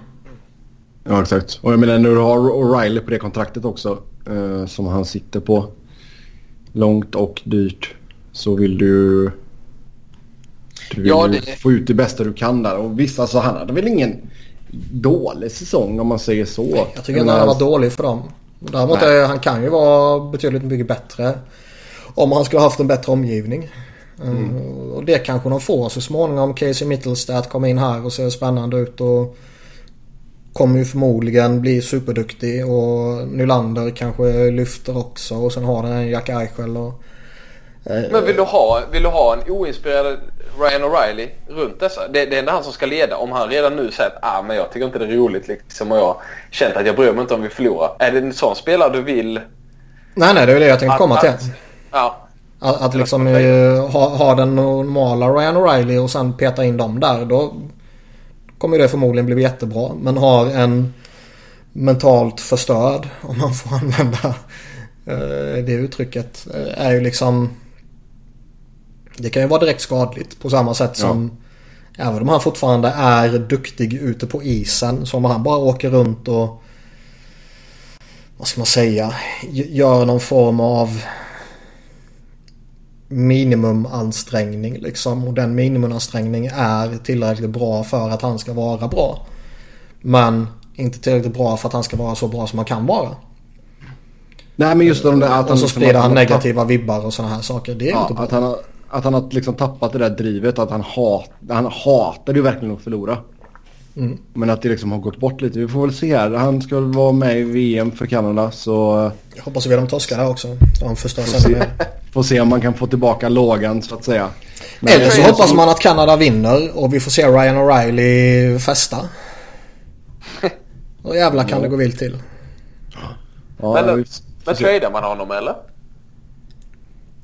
Ja exakt. Och jag menar när du har O'Reilly på det kontraktet också eh, som han sitter på. Långt och dyrt. Så vill du... Du vill ja, det... få ut det bästa du kan där. Och visst alltså han hade väl ingen dålig säsong om man säger så. Jag tycker inte han var dålig för dem. Däremot är, han kan ju vara betydligt mycket bättre. Om han skulle haft en bättre omgivning. Mm. Och det kanske de får så småningom. Casey Mittelstadt kommer in här och ser spännande ut. Och kommer ju förmodligen bli superduktig och Nylander kanske lyfter också och sen har den en Jack Eichel och... Eh, Men vill du ha, vill du ha en oinspirerad Ryan O'Reilly runt dessa? Det, det är han som ska leda. Om han redan nu säger att ah, men jag tycker inte det är roligt liksom och jag känt att jag bryr mig inte om vi förlorar. Är det en sån spelare du vill? Nej, nej, det är det jag tänkte komma till. Att, ja. Att, att liksom uh, ha, ha den normala Ryan O'Reilly och sen peta in dem där. Då kommer det förmodligen bli jättebra. Men har en mentalt förstörd, om man får <laughs> använda uh, det uttrycket, är ju liksom... Det kan ju vara direkt skadligt på samma sätt som ja. Även om han fortfarande är duktig ute på isen. Så om han bara åker runt och... Vad ska man säga? Gör någon form av minimumansträngning liksom. Och den minimumansträngning är tillräckligt bra för att han ska vara bra. Men inte tillräckligt bra för att han ska vara så bra som han kan vara. Nej men just de där att han... Och så sprider han negativa vibbar och sådana här saker. Det är ja, inte bra. Att han, har, att han har liksom tappat det där drivet. Att han, hat, han hatar ju verkligen att förlora. Mm. Men att det liksom har gått bort lite. Vi får väl se här. Han ska väl vara med i VM för Kanada så... Jag hoppas vi de torskar där också. Förstör får, se, får se om man kan få tillbaka lågan så att säga. Men Eller så hoppas som... man att Kanada vinner och vi får se Ryan O'Reilly festa. Och jävlar kan ja. det gå vilt till. Ja, men men tradar man honom eller?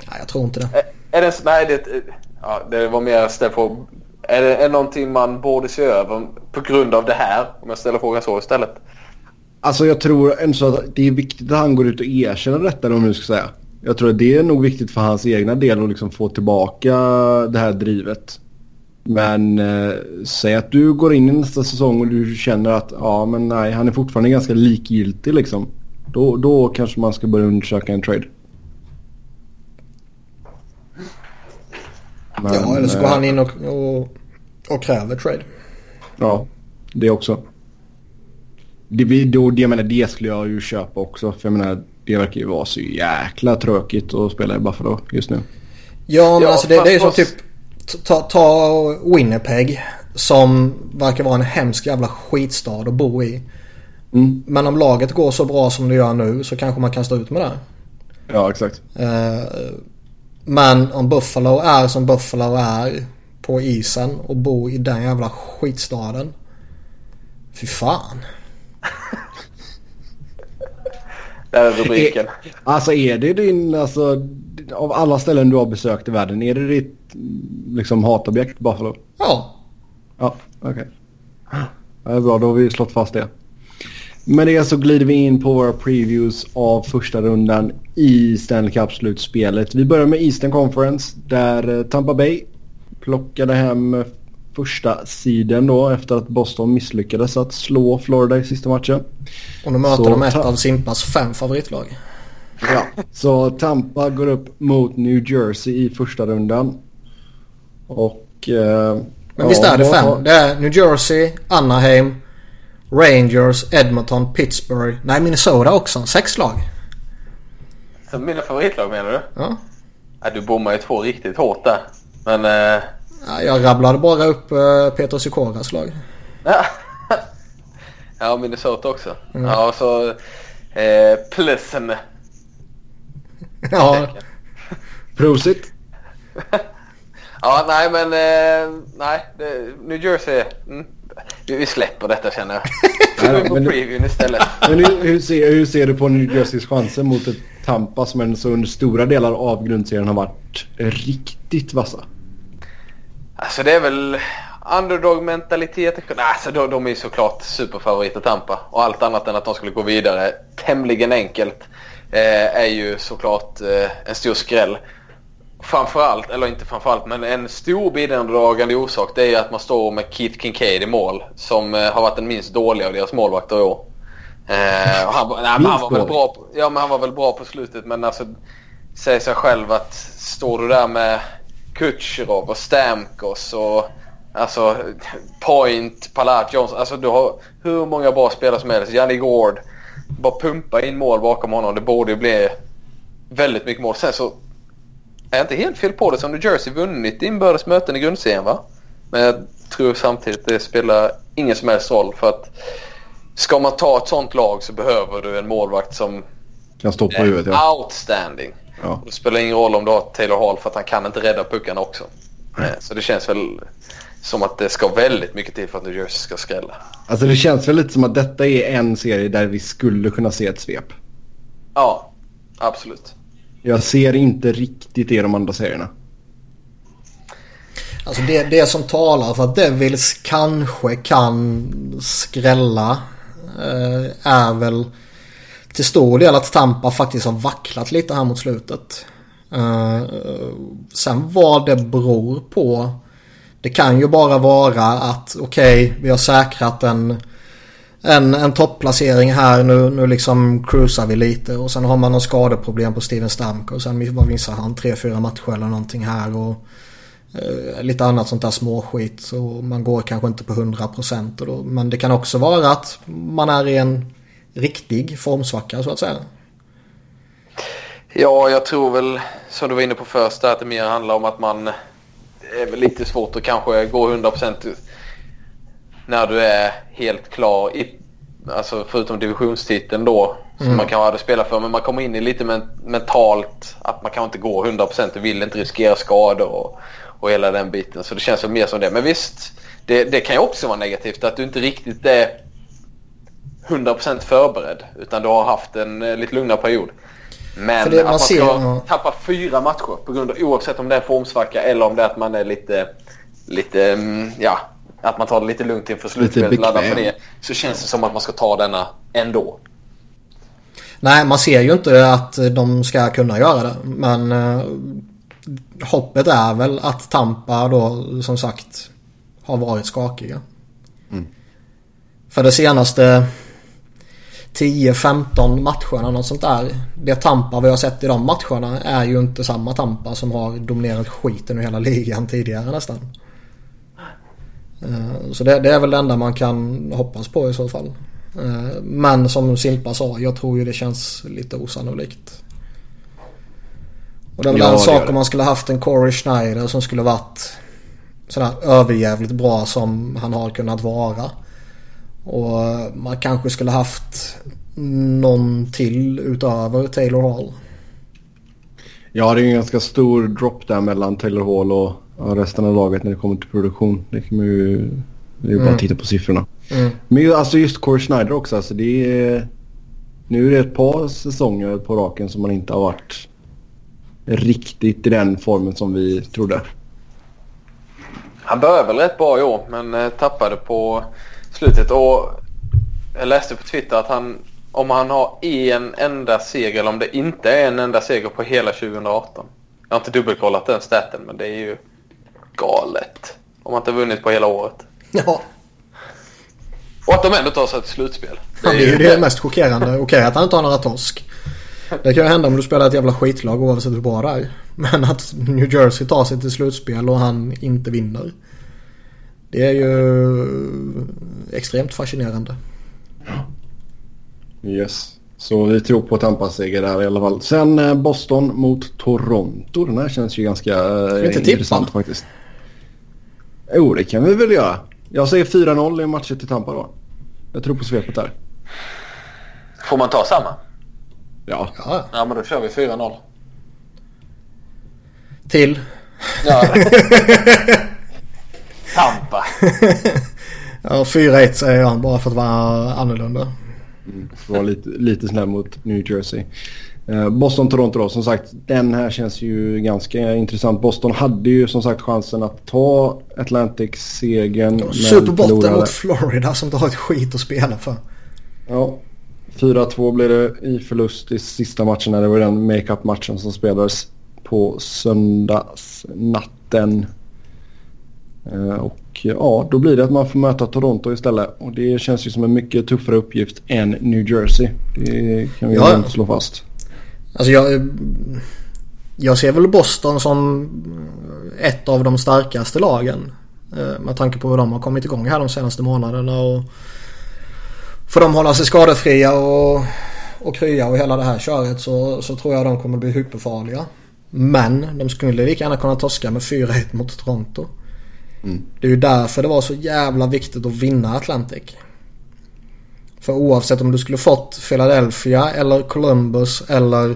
Nej, jag tror inte det. Är, är det, nej, det, ja, det var mer ställd på är det är någonting man borde se över på grund av det här? Om jag ställer frågan så istället. Alltså jag tror ändå att det är viktigt att han går ut och erkänner detta om man ska säga. Jag tror att det är nog viktigt för hans egna del att liksom få tillbaka det här drivet. Men eh, säg att du går in i nästa säsong och du känner att ja men nej han är fortfarande ganska likgiltig liksom. Då, då kanske man ska börja undersöka en trade. Men, ja eller så går han in och, och och kräver trade. Ja, det också. Det, då, det, jag menar, det skulle jag ju köpa också. För jag menar, det verkar ju vara så jäkla tråkigt att spela i Buffalo just nu. Ja, men ja, alltså det, det är ju som typ... Ta, ta Winnipeg. Som verkar vara en hemsk jävla skitstad att bo i. Mm. Men om laget går så bra som det gör nu så kanske man kan stå ut med det. Ja, exakt. Uh, men om Buffalo är som Buffalo är på isen och bo i den jävla skitstaden. Fy fan. Det är rubriken. Alltså är det din, alltså av alla ställen du har besökt i världen, är det ditt liksom hatobjekt Buffalo? Ja. Ja, okej. Okay. Det är bra, då har vi slått fast det. Med det så glider vi in på våra previews av första rundan i Stanley Cup-slutspelet. Vi börjar med Eastern Conference där eh, Tampa Bay plockade hem första sidan då efter att Boston misslyckades att slå Florida i sista matchen. Och nu möter så de ett av Simpas fem favoritlag. Ja, så Tampa går upp mot New Jersey i första rundan. Och... Eh, Men visst är det fem? Det är New Jersey, Anaheim, Rangers, Edmonton, Pittsburgh. Nej, Minnesota också. Sex lag. Som mina favoritlag menar du? Ja. ja du bommar ju två riktigt hårt där. Men... Eh... Ja, jag rabblade bara upp eh, Peter Sikoras lag. <laughs> ja, Minnesota också. Mm. Ja, så eh, plussen. <laughs> ja. Prosit. <laughs> ja, nej men eh, nej. Det, New Jersey. Mm, vi släpper detta känner jag. Vi på previewn istället. <laughs> Men hur, hur, ser, hur ser du på New Jerseys chanser mot ett Tampa som ändå så under stora delar av grundserien har varit riktigt vassa? Alltså det är väl underdog-mentalitet. Alltså de, de är såklart superfavoriter Tampa. Och allt annat än att de skulle gå vidare tämligen enkelt eh, är ju såklart eh, en stor skräll. Framförallt, eller inte framförallt, men en stor bidragande orsak det är att man står med Keith Kincaid i mål. Som eh, har varit den minst dåliga av deras målvakter i år. Eh, han, nej, han, var väl bra på, ja, men han var väl bra på slutet men alltså säger sig själv att står du där med Kutjerov och Stamkos och alltså Point, Palat, Johnson. Alltså du har hur många bra spelare som helst. Janni Gård. Bara pumpa in mål bakom honom. Det borde ju bli väldigt mycket mål. Sen så är jag inte helt fel på det som New Jersey vunnit inbördes möten i grundserien va? Men jag tror samtidigt det spelar ingen som helst roll för att ska man ta ett sånt lag så behöver du en målvakt som kan stå på huvudet ja. Outstanding. Ja. Det spelar ingen roll om du har Taylor Hall för att han kan inte rädda puckarna också. Nej. Så det känns väl som att det ska väldigt mycket till för att New Jersey ska skrälla. Alltså det känns väl lite som att detta är en serie där vi skulle kunna se ett svep. Ja, absolut. Jag ser inte riktigt det i de andra serierna. Alltså det, det som talar för att Devils kanske kan skrälla eh, är väl till stor del att Tampa faktiskt har vacklat lite här mot slutet. Eh, sen vad det beror på. Det kan ju bara vara att okej, okay, vi har säkrat en, en, en topplacering här. Nu, nu liksom cruisar vi lite och sen har man någon skadeproblem på Steven Stamko. Och sen vad missar han? Tre, fyra matcher eller någonting här. Och eh, lite annat sånt där småskit. Så man går kanske inte på 100% Men det kan också vara att man är i en riktig formsvacka så att säga. Ja, jag tror väl som du var inne på först att det mer handlar om att man eh, är väl lite svårt att kanske gå 100% när du är helt klar i, alltså förutom divisionstiteln då som mm. man kanske hade spelat för. Men man kommer in i lite men, mentalt att man kan inte gå 100% och vill inte riskera skador och, och hela den biten. Så det känns väl mer som det. Men visst, det, det kan ju också vara negativt att du inte riktigt är 100% förberedd utan du har haft en eh, lite lugnare period. Men det, att man, man ska ja. tappa fyra matcher på grund av oavsett om det är formsvacka eller om det är att man är lite, lite mm, ja, att man tar det lite lugnt inför slutspelet och laddar för det. Så känns det som att man ska ta denna ändå. Nej, man ser ju inte att de ska kunna göra det. Men eh, hoppet är väl att Tampa då som sagt har varit skakiga. Mm. För det senaste 10-15 matcherna något sånt där. Det Tampa vi har sett i de matcherna är ju inte samma Tampa som har dominerat skiten i hela ligan tidigare nästan. Eh, så det, det, är väl det enda man kan hoppas på i så fall. Eh, men som Simpa sa, jag tror ju det känns lite osannolikt. Och det är väl ja, en sak om man skulle haft en Corey Schneider som skulle varit sådär överjävligt bra som han har kunnat vara. Och man kanske skulle haft någon till utöver Taylor Hall. Ja, det är en ganska stor drop där mellan Taylor Hall och resten av laget när det kommer till produktion. Det kan man ju... Det är ju bara att mm. titta på siffrorna. Mm. Men alltså just Corey Schneider också. Alltså det är, nu är det ett par säsonger på raken som man inte har varit riktigt i den formen som vi trodde. Han började väl rätt bra i år men eh, tappade på slutet. Och jag läste på Twitter att han, om han har en enda seger eller om det inte är en enda seger på hela 2018. Jag har inte dubbelkollat den staten men det är ju galet. Om man inte vunnit på hela året. Ja. Och att de ändå tar sig till slutspel. Det är, ja, det, är ju det mest chockerande. Okej okay, att han inte har några torsk. Det kan ju hända om du spelar ett jävla skitlag oavsett hur bra det är. Men att New Jersey tar sig till slutspel och han inte vinner. Det är ju extremt fascinerande. Yes. Så vi tror på Tampa-seger där i alla fall. Sen eh, Boston mot Toronto. Den här känns ju ganska eh, intressant tippa. faktiskt. Jo, det kan vi väl göra. Jag säger 4-0 i matchen till Tampa då. Jag tror på svepet där. Får man ta samma? Ja. Ja, ja men då kör vi 4-0. Till? Ja. <laughs> Tampa. Ja, 4-1 säger jag bara för att vara annorlunda. Mm, var lite, lite snäll mot New Jersey. Eh, Boston-Toronto då, som sagt, den här känns ju ganska intressant. Boston hade ju som sagt chansen att ta Atlantic-segern. Superbotten mot Florida som inte har ett skit att spela för. Ja, 4-2 blev det i förlust i sista matchen. Det var den makeup-matchen som spelades på söndagsnatten. Eh, och ja, då blir det att man får möta Toronto istället. Och det känns ju som en mycket tuffare uppgift än New Jersey. Det kan vi ja. slå fast. Alltså jag, jag ser väl Boston som ett av de starkaste lagen. Eh, med tanke på hur de har kommit igång här de senaste månaderna. Och får de hålla sig skadefria och, och krya och hela det här köret så, så tror jag de kommer bli hyperfarliga. Men de skulle lika gärna kunna torska med 4-1 mot Toronto. Mm. Det är ju därför det var så jävla viktigt att vinna Atlantic. För oavsett om du skulle fått Philadelphia eller Columbus eller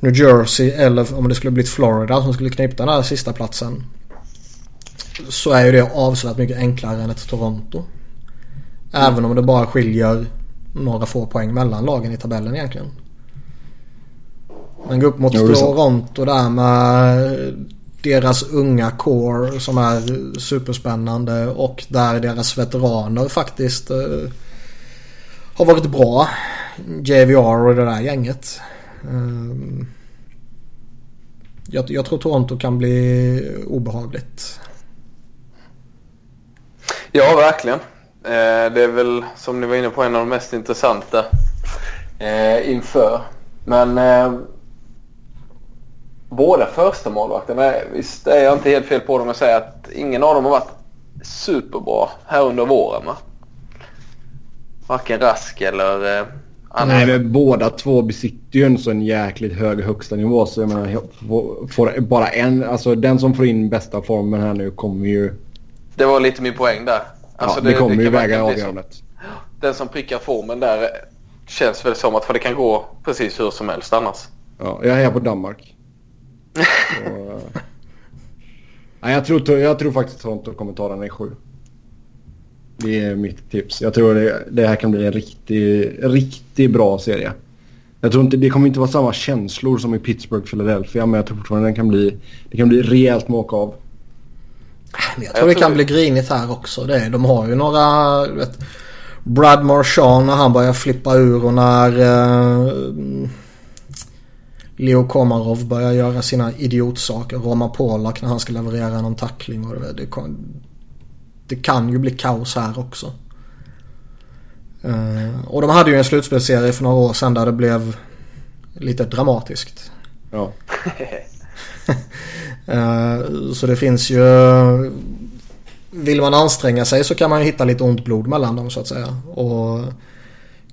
New Jersey eller om det skulle blivit Florida som skulle knipa den här sista platsen. Så är ju det avsevärt mycket enklare än ett Toronto. Även om det bara skiljer några få poäng mellan lagen i tabellen egentligen. Men gå upp mot Toronto där med deras unga core som är superspännande och där deras veteraner faktiskt eh, har varit bra. JVR och det där gänget. Ehm, jag, jag tror Toronto kan bli obehagligt. Ja, verkligen. Eh, det är väl som ni var inne på en av de mest intressanta eh, inför. Men eh, båda första målvakterna, eh, visst är jag inte helt fel på dem att säga att ingen av dem har varit superbra här under våren va? Varken Rask eller eh, Nej men båda två besitter ju en sån jäkligt hög högsta nivå så jag menar får, får bara en, alltså den som får in bästa formen här nu kommer ju... Det var lite min poäng där. Alltså, ja, det, det kommer det ju väga avgörandet. Den som prickar formen där känns väl som att för det kan gå precis hur som helst annars. Ja, jag är på Danmark. <laughs> Och, nej, jag, tror, jag tror faktiskt Toronto kommer ta den i sju. Det är mitt tips. Jag tror det, det här kan bli en riktigt riktig bra serie. Jag tror inte, det kommer inte vara samma känslor som i Pittsburgh, Philadelphia, men jag tror fortfarande det kan bli, det kan bli rejält med åka av. Jag tror jag det kan det... bli grinigt här också. Det, de har ju några... Vet, Brad Marchand när han börjar flippa ur och när uh, Leo Komarov börjar göra sina idiotsaker. Roman Polak när han ska leverera någon tackling. Och det, det, det kan ju bli kaos här också. Uh, och de hade ju en slutspelsserie för några år sedan där det blev lite dramatiskt. Ja. uh, <laughs> så det finns ju... Vill man anstränga sig så kan man ju hitta lite ont blod mellan dem så att säga. Och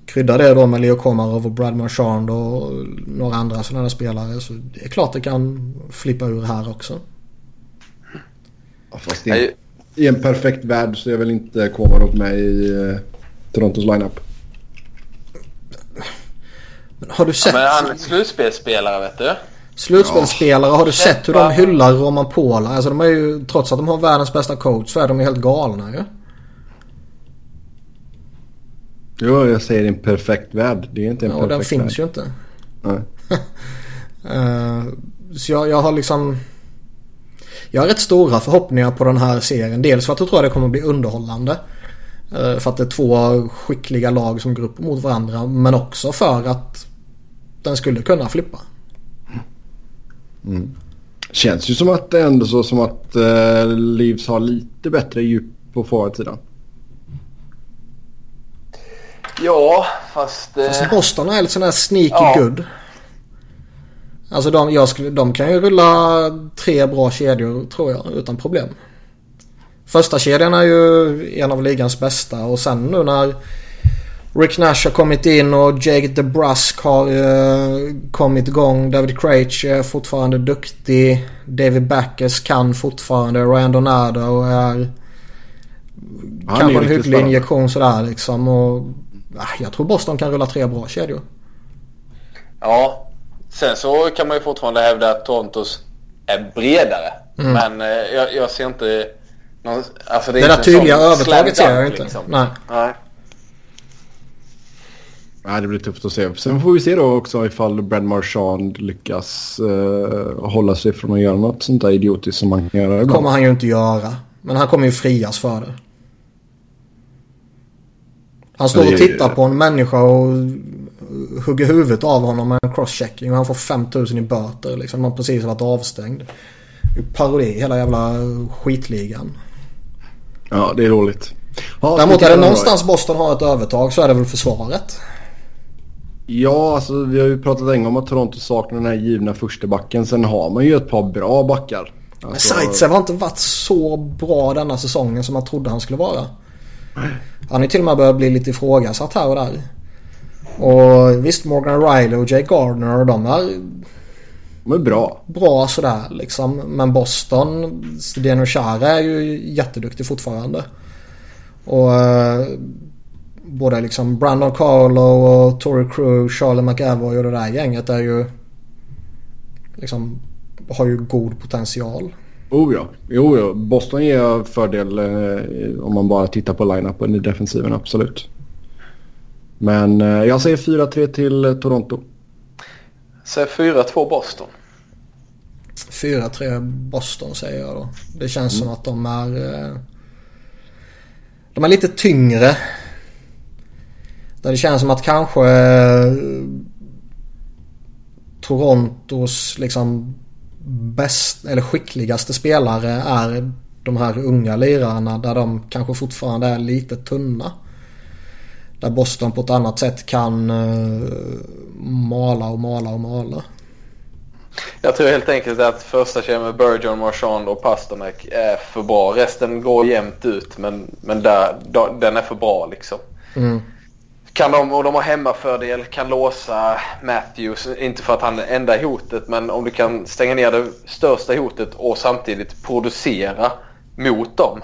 krydda det då med Leo Komarov och Brad Marchand och några andra sådana spelare så det är klart det kan flippa ur här också. Ja, fast det, i en perfekt värld så är väl inte Komarov med i eh, Torontos lineup. Men har du sett? Ja, men han är slutspelsspelare vet du. Slutspelsspelare. Har du sett hur de hyllar Roman Pola? Alltså de är ju, trots att de har världens bästa coach så är de ju helt galna ju. Jo, jag säger en perfekt värld. Det är inte en ja, perfekt värld. den finns ju inte. Nej. uh, <laughs> så jag, jag har liksom... Jag har rätt stora förhoppningar på den här serien. Dels för att jag tror att det kommer bli underhållande. Uh, för att det är två skickliga lag som går upp mot varandra. Men också för att den skulle kunna flippa. Mm. Känns ju som att det ändå så som att uh, Leafs har lite bättre djup på forwardsidan. Ja, fast... Eh... Fast Boston är lite sån här sneaky ja. good. Alltså de, jag skulle, de kan ju rulla tre bra kedjor tror jag utan problem. Första kedjan är ju en av ligans bästa och sen nu när Rick Nash har kommit in och Jake DeBrusk har uh, kommit igång. David Craich är fortfarande duktig. David Backes kan fortfarande. Ryan Donato är... Han kanske en hygglig injektion sådär liksom. Och Ah, jag tror Boston kan rulla tre bra kedjor. Ja, sen så kan man ju fortfarande hävda att Torontos är bredare. Mm. Men eh, jag, jag, ser inte Alltså det, det där tydliga övertaget ser jag inte. Liksom. Nej. Nej. Nej, det blir tufft att se. Sen får vi se då också ifall Brad Marchand lyckas uh, hålla sig från att göra något sånt där idiotiskt som man kan göra ibland. Det kommer han ju inte göra. Men han kommer ju frias för det. Han står och tittar på en människa och hugger huvudet av honom med en crosschecking och han får 5000 i böter liksom. Han precis varit avstängd. Parodi hela jävla skitligan. Ja, det är roligt. Ja, Däremot är det någonstans Boston har ett övertag så är det väl försvaret. Ja, alltså vi har ju pratat länge om att Toronto saknar den här givna första backen. Sen har man ju ett par bra backar. Alltså... Zaitsev har inte varit så bra denna säsongen som man trodde han skulle vara. Han är till och med börjat bli lite ifrågasatt här och där. Och visst Morgan Riley och Jake Gardner och de är... De är bra. Bra sådär liksom. Men Boston, Zdeno Chara är ju jätteduktig fortfarande. Och eh, både liksom Brandon Carlo och Tory Crew, Charlie McAvoy och det där gänget är ju liksom har ju god potential. Oh ja. Jo, ja. Boston ger fördel eh, om man bara tittar på line-upen i defensiven, absolut. Men eh, jag säger 4-3 till eh, Toronto. Säg 4-2 Boston. 4-3 Boston säger jag då. Det känns mm. som att de är... Eh, de är lite tyngre. Där det känns som att kanske Torontos liksom bäst eller skickligaste spelare är de här unga lirarna där de kanske fortfarande är lite tunna. Där Boston på ett annat sätt kan uh, mala och mala och mala. Jag tror helt enkelt att första kedjan med Bergeron, Marchand och Pasternak är för bra. Resten går jämnt ut men, men där, den är för bra liksom. Mm. Kan de, och de har hemmafördel, kan låsa Matthews. Inte för att han är enda hotet men om du kan stänga ner det största hotet och samtidigt producera mot dem.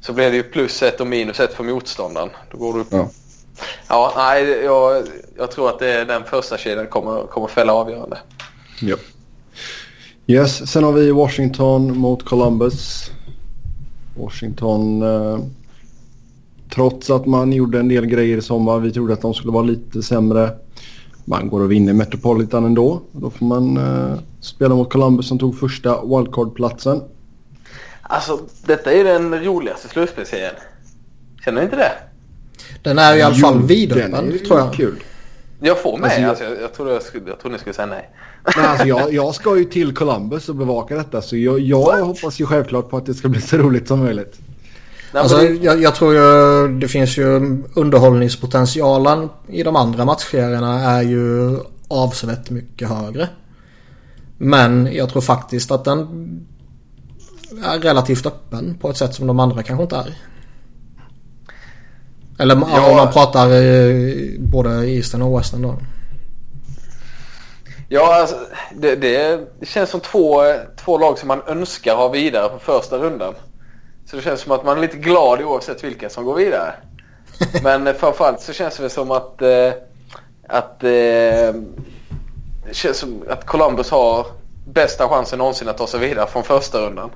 Så blir det ju plus ett och minus ett för motståndaren. Då går du upp. Ja, ja nej, jag, jag tror att det är den första kedjan kommer, kommer fälla avgörande. Ja. Yes, sen har vi Washington mot Columbus. Washington... Uh Trots att man gjorde en del grejer i sommar. Vi trodde att de skulle vara lite sämre. Man går och vinner Metropolitan ändå. Då får man uh, spela mot Columbus som tog första wildcard-platsen. Alltså, detta är den roligaste slutspelsserien. Känner du inte det? Den är i alla fall vidöppen, tror jag. kul. Jag får med. Alltså, jag, alltså, jag, jag, trodde jag, skulle, jag trodde ni skulle säga nej. nej alltså, jag, <laughs> jag ska ju till Columbus och bevaka detta. Så jag, jag hoppas ju självklart på att det ska bli så roligt som möjligt. Alltså, jag, jag, tror ju det finns ju underhållningspotentialen i de andra matchserierna är ju avsevärt mycket högre. Men jag tror faktiskt att den är relativt öppen på ett sätt som de andra kanske inte är. Eller ja. om man pratar både Eastern och Western då. Ja, alltså, det, det, känns som två, två lag som man önskar ha vidare på första rundan. Så det känns som att man är lite glad oavsett vilka som går vidare. <laughs> Men eh, framförallt så känns det som att, eh, att eh, känns som att Columbus har bästa chansen någonsin att ta sig vidare från första rundan.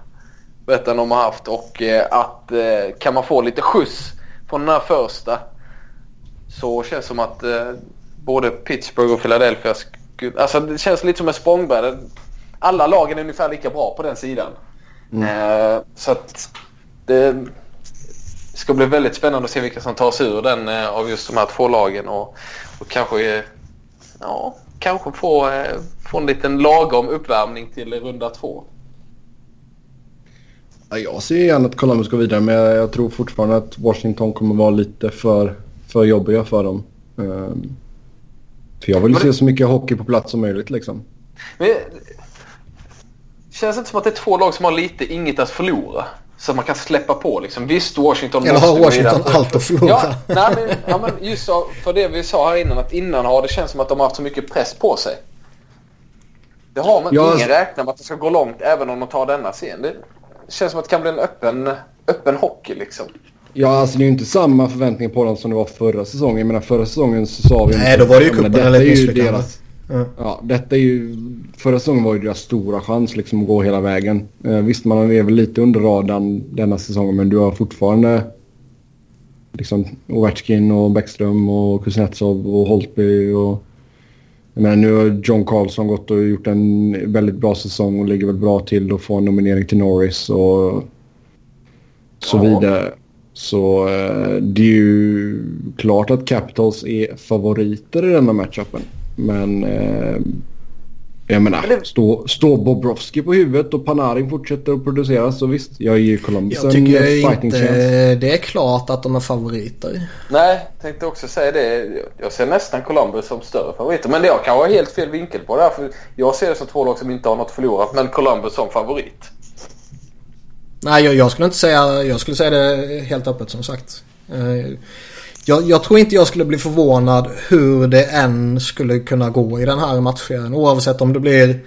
Bättre än de har haft och eh, att eh, kan man få lite skjuts från den här första så känns det som att eh, både Pittsburgh och Philadelphia Alltså det känns lite som en språngbräda. Alla lagen är ungefär lika bra på den sidan. Mm. så att det ska bli väldigt spännande att se vilka som tar sig ur den eh, av just de här två lagen och, och kanske, ja, kanske få, eh, få en liten lagom uppvärmning till runda två. Jag ser gärna att Columbus går vidare men jag tror fortfarande att Washington kommer vara lite för, för jobbiga för dem. Um, för jag vill se så mycket hockey på plats som möjligt liksom. Men, känns det inte som att det är två lag som har lite inget att förlora? Så att man kan släppa på liksom. Visst, Washington Eller har Washington allt att förlora? Ja, nej, men, ja, men just så, för det vi sa här innan att innan har det känts som att de har haft så mycket press på sig. Det har man. Ja, ingen räknar med att det ska gå långt även om de tar denna scen. Det känns som att det kan bli en öppen, öppen hockey liksom. Ja, alltså det är ju inte samma förväntningar på dem som det var förra säsongen. Jag menar förra säsongen så sa vi... Nej, då var det ju cupen eller ett misslyckande. Mm. Ja, detta är ju... Förra säsongen var ju deras stora chans liksom att gå hela vägen. Eh, visst, man är väl lite under radarn denna säsongen men du har fortfarande liksom Ovechkin och Bäckström och Kuznetsov och Holtby och... Men nu har John Carlson gått och gjort en väldigt bra säsong och ligger väl bra till att få en nominering till Norris och så ja. vidare. Så eh, det är ju klart att Capitals är favoriter i denna matchupen. Men eh, jag menar, det... stå, stå Bobrovski på huvudet och Panarin fortsätter att producera så visst, jag ger Columbus jag en fighting inte chance. Det är klart att de är favoriter. Nej, tänkte också säga det. Jag ser nästan Columbus som större favoriter. Men jag kan ha helt fel vinkel på det här. För jag ser det som två lag som inte har något förlorat. Men Columbus som favorit. Nej, jag, jag skulle inte säga... Jag skulle säga det helt öppet som sagt. Jag, jag, tror inte jag skulle bli förvånad hur det än skulle kunna gå i den här matchen. Oavsett om det blir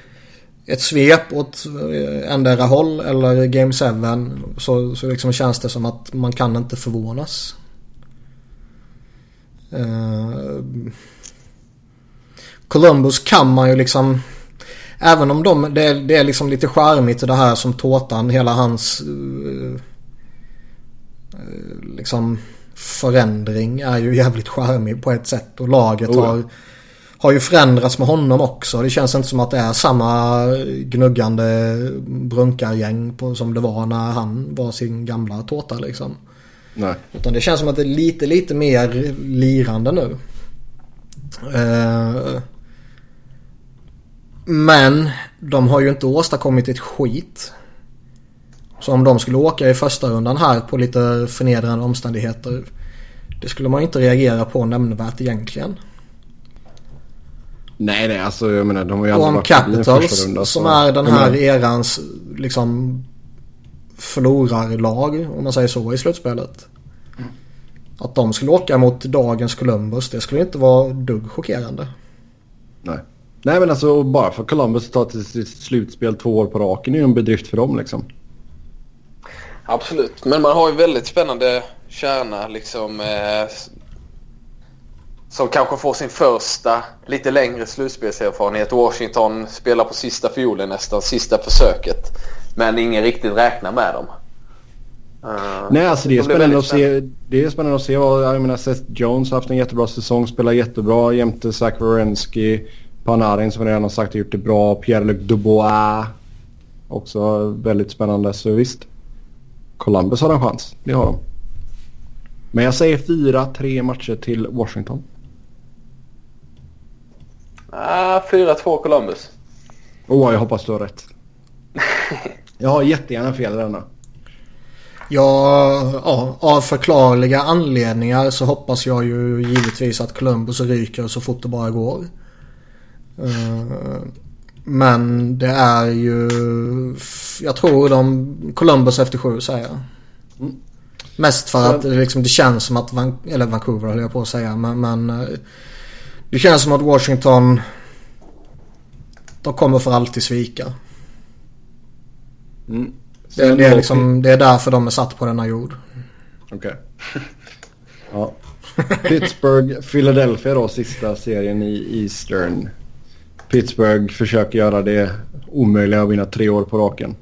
ett svep åt eh, endera håll eller Game 7 så, så liksom känns det som att man kan inte förvånas. Uh, Columbus kan man ju liksom Även om de, det, det är liksom lite charmigt det här som Tårtan, hela hans uh, uh, liksom förändring är ju jävligt charmig på ett sätt. Och laget oh. har, har ju förändrats med honom också. Det känns inte som att det är samma gnuggande brunkargäng på, som det var när han var sin gamla tårta liksom. Nej. Utan det känns som att det är lite, lite mer lirande nu. Uh, men de har ju inte åstadkommit ett skit. Så om de skulle åka i första rundan här på lite förnedrande omständigheter. Det skulle man inte reagera på nämnvärt egentligen. Nej, nej, alltså jag menar de har ju aldrig varit Capitals runda, som är den här menar... erans liksom förlorarlag om man säger så i slutspelet. Mm. Att de skulle åka mot dagens Columbus det skulle inte vara dugg chockerande. Nej. Nej men alltså bara för Columbus att ta till sitt slutspel två år på raken är ju en bedrift för dem liksom. Absolut, men man har ju väldigt spännande kärna liksom. Eh, som kanske får sin första lite längre slutspelserfarenhet. Washington spelar på sista fiolen nästan, sista försöket. Men ingen riktigt räknar med dem. Uh, Nej, alltså det är, spännande att se, det är spännande att se. Jag menar, Seth Jones har haft en jättebra säsong, spelar jättebra jämte Zach Wierenski. Panarin som vi redan har sagt har gjort det bra. Pierre-Luc Dubois. Också väldigt spännande. Så visst. Columbus har en chans. Det har de. Men jag säger 4-3 matcher till Washington. Ah, 4-2 Columbus. Åh, oh, jag hoppas du har rätt. <laughs> jag har jättegärna fel i denna. Ja, ja, av förklarliga anledningar så hoppas jag ju givetvis att Columbus ryker så fort det bara går. Men det är ju... Jag tror de... Columbus efter sju säger jag. Mm. Mest för att det, liksom, det känns som att... Van, eller Vancouver höll jag på att säga. Men, men eh, det känns som att Washington... De kommer för alltid svika. Mm. Det, det, är liksom, det är därför de är satt på denna jord. Okej. Okay. <laughs> ja. Pittsburgh, Philadelphia då, sista serien i Eastern. Pittsburgh försöker göra det omöjliga att vinna tre år på raken.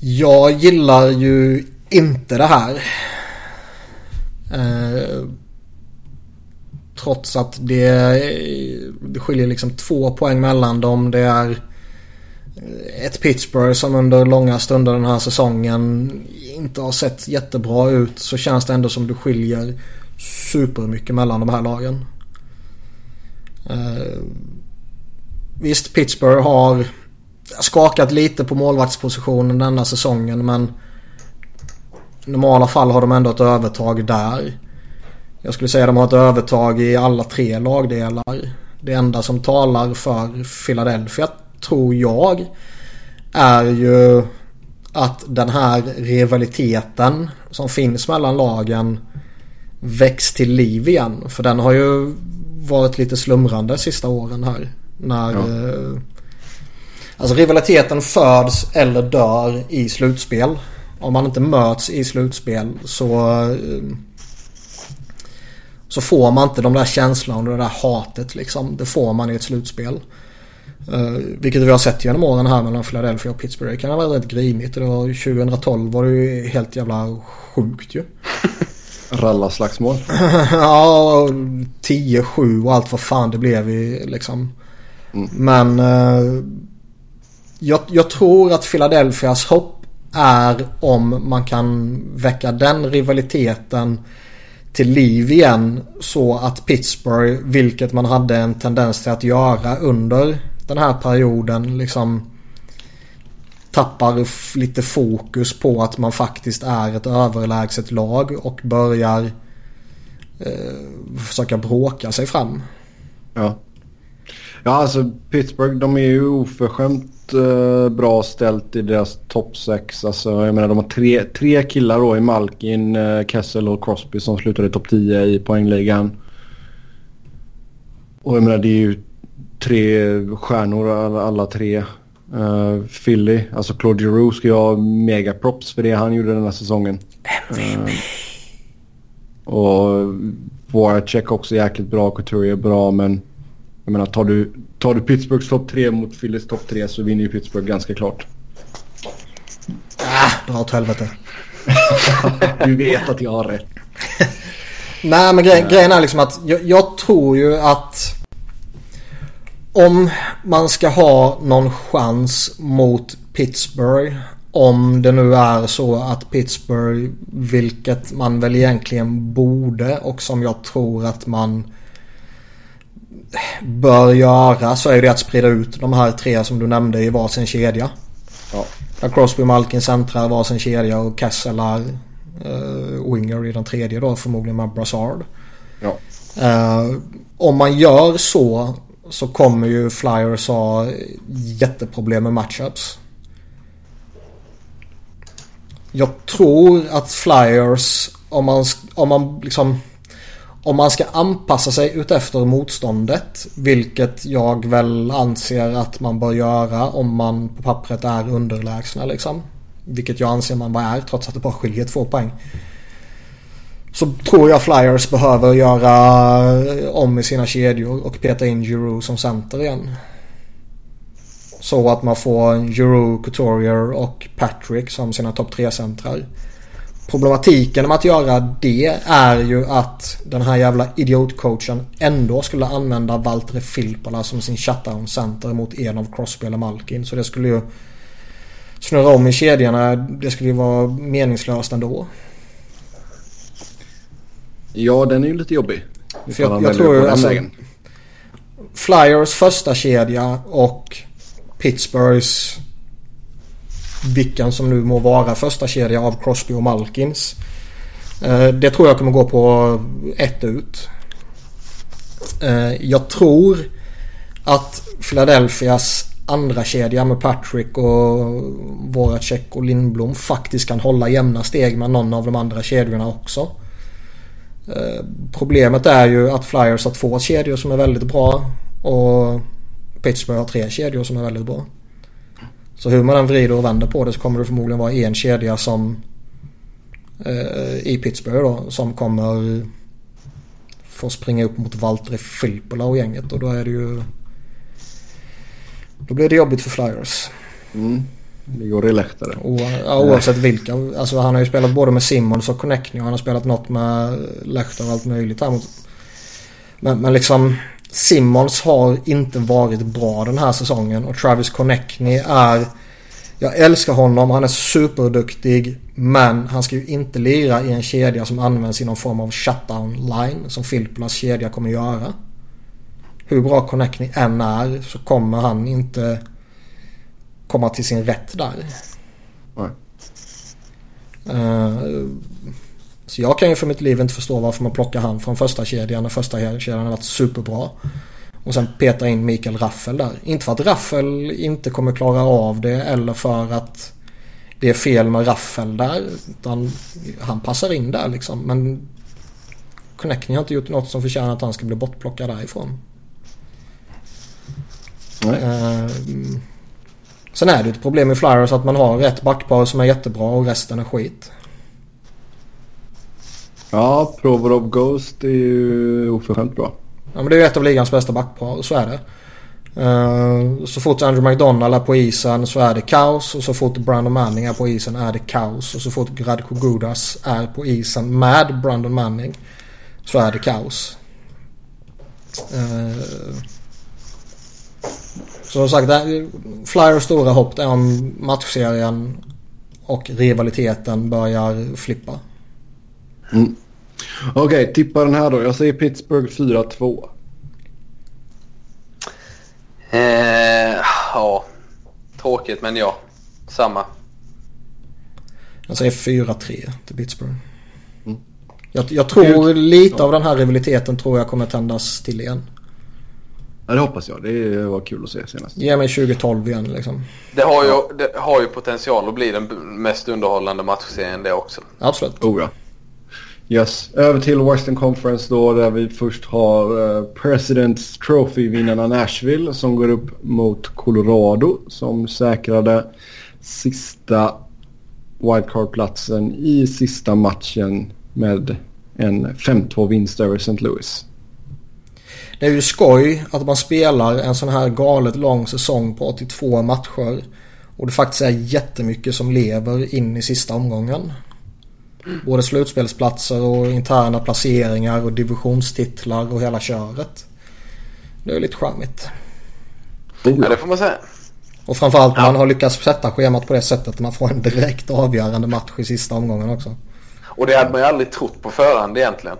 Jag gillar ju inte det här. Eh, trots att det, det skiljer liksom två poäng mellan dem. Det är ett Pittsburgh som under långa stunder den här säsongen inte har sett jättebra ut. Så känns det ändå som du skiljer supermycket mellan de här lagen. Eh, visst, Pittsburgh har skakat lite på målvaktspositionen denna säsongen men i normala fall har de ändå ett övertag där. Jag skulle säga att de har ett övertag i alla tre lagdelar. Det enda som talar för Philadelphia tror jag är ju att den här rivaliteten som finns mellan lagen väcks till liv igen. För den har ju varit lite slumrande sista åren här. När... Ja. Eh, alltså rivaliteten föds eller dör i slutspel. Om man inte möts i slutspel så... Eh, Så får man inte de där känslorna och det där hatet liksom. Det får man i ett slutspel. Uh, vilket vi har sett genom åren här mellan Philadelphia och Pittsburgh. Det kan ha varit rätt grinigt. Det var 2012 var det ju helt jävla sjukt ju. <laughs> Rallarslagsmål. <laughs> ja, 10-7 och allt vad fan det blev i liksom. Mm. Men uh, jag, jag, tror att Philadelphias hopp är om man kan väcka den rivaliteten till liv igen så att Pittsburgh, vilket man hade en tendens till att göra under den här perioden liksom tappar lite fokus på att man faktiskt är ett överlägset lag och börjar eh, försöka bråka sig fram. Ja. Ja, alltså Pittsburgh de är ju oförskämt eh, bra ställt i deras topp 6. Alltså, jag menar de har tre, tre killar då i Malkin, eh, Kessel och Crosby som slutade i topp 10 i poängligan. Och jag menar det är ju tre stjärnor alla, alla tre. Uh, Philly, alltså Claude Giroux ska ju ha megaprops för det han gjorde den här säsongen. MVP. Uh, och Voracek också jäkligt bra, Couturier bra men jag menar tar du, tar du Pittsburghs topp tre mot Phillys topp tre så vinner ju Pittsburgh ganska klart. Ah, dra åt helvete. <laughs> du vet att jag har rätt. <laughs> Nej men grej, grejen är liksom att jag, jag tror ju att om man ska ha någon chans mot Pittsburgh. Om det nu är så att Pittsburgh, vilket man väl egentligen borde och som jag tror att man bör göra så är det att sprida ut de här tre som du nämnde i varsin kedja. Ja. Där Crosby Malkin centrar varsin kedja och Kessel är uh, winger i den tredje då förmodligen med Brassard. Ja. Uh, om man gör så så kommer ju Flyers ha jätteproblem med matchups. Jag tror att Flyers om man, om man liksom om man ska anpassa sig utefter motståndet, vilket jag väl anser att man bör göra om man på pappret är underlägsna liksom. Vilket jag anser man bara är trots att det bara skiljer två poäng. Så tror jag Flyers behöver göra eh, om i sina kedjor och peta in Giroux som center igen. Så att man får Giroux, Couturier och Patrick som sina topp 3-centrar. Problematiken med att göra det är ju att den här jävla idiotcoachen ändå skulle använda Valtteri Filppala som sin shutdown-center mot en av Crosby eller Malkin. Så det skulle ju snurra om i kedjorna. Det skulle ju vara meningslöst ändå. Ja, den är ju lite jobbig. För jag, jag tror ju alltså, Flyers första kedja och Pittsburghs vilken som nu må vara första kedja av Crosby och Malkins. Eh, det tror jag kommer gå på ett ut. Eh, jag tror att Philadelphias andra kedja med Patrick och Voracek och Lindblom faktiskt kan hålla jämna steg med någon av de andra kedjorna också. Eh, problemet är ju att Flyers har två kedjor som är väldigt bra och Pittsburgh har tre kedjor som är väldigt bra. Så hur man än vrider och vänder på det så kommer det förmodligen vara en kedja som eh, i Pittsburgh då som kommer få springa upp mot Valtteri Filppula och gänget och då är det ju då blir det jobbigt för Flyers. Mm. Det går i läktare. O, ja, oavsett vilka. Alltså han har ju spelat både med Simmons och Connecting och han har spelat något med Lehtare och allt möjligt här. Men, men liksom Simmons har inte varit bra den här säsongen och Travis Connecting är jag älskar honom, han är superduktig men han ska ju inte lira i en kedja som används i någon form av shutdown line som Filplas kedja kommer göra. Hur bra Connecting än är så kommer han inte komma till sin rätt där. Nej. Uh, så jag kan ju för mitt liv inte förstå varför man plockar han från första kedjan när första kedjan har varit superbra. Och sen petar in Mikael Raffel där. Inte för att Raffel inte kommer klara av det eller för att det är fel med Raffel där. Utan han passar in där liksom. Men Connecting har inte gjort något som förtjänar att han ska bli bortplockad därifrån. Nej. Uh, Sen är det ett problem i Flyers att man har ett backpar som är jättebra och resten är skit. Ja, Provorov Ghost är ju oförskämt bra. Ja, men det är ju ett av ligans bästa backpar, så är det. Uh, så fort Andrew McDonald är på isen så är det kaos. Och så fort Brandon Manning är på isen är det kaos. Och så fort Gradko Gudas är på isen med Brandon Manning så är det kaos. Uh, som sagt, Flyers stora hopp är om matchserien och rivaliteten börjar flippa. Mm. Okej, okay, tippa den här då. Jag säger Pittsburgh 4-2. Eh, ja, tråkigt men ja, samma. Jag säger 4-3 till Pittsburgh. Mm. Jag, jag, tror lite av den här rivaliteten tror jag kommer tändas till igen. Ja det hoppas jag. Det var kul att se senast. Ge mig 2012 igen liksom. Det har ju, det har ju potential att bli den mest underhållande matchserien det också. Absolut. Oh ja. Yes, över till Western Conference då där vi först har uh, President's Trophy-vinnarna Nashville som går upp mot Colorado som säkrade sista wildcard-platsen i sista matchen med en 5-2 vinst över St. Louis. Det är ju skoj att man spelar en sån här galet lång säsong på 82 matcher och det faktiskt är jättemycket som lever in i sista omgången. Både slutspelsplatser och interna placeringar och divisionstitlar och hela köret. Det är lite charmigt. Ja, det får man säga. Och framförallt ja. man har lyckats sätta schemat på det sättet att man får en direkt avgörande match i sista omgången också. Och det hade man ju aldrig trott på förhand egentligen.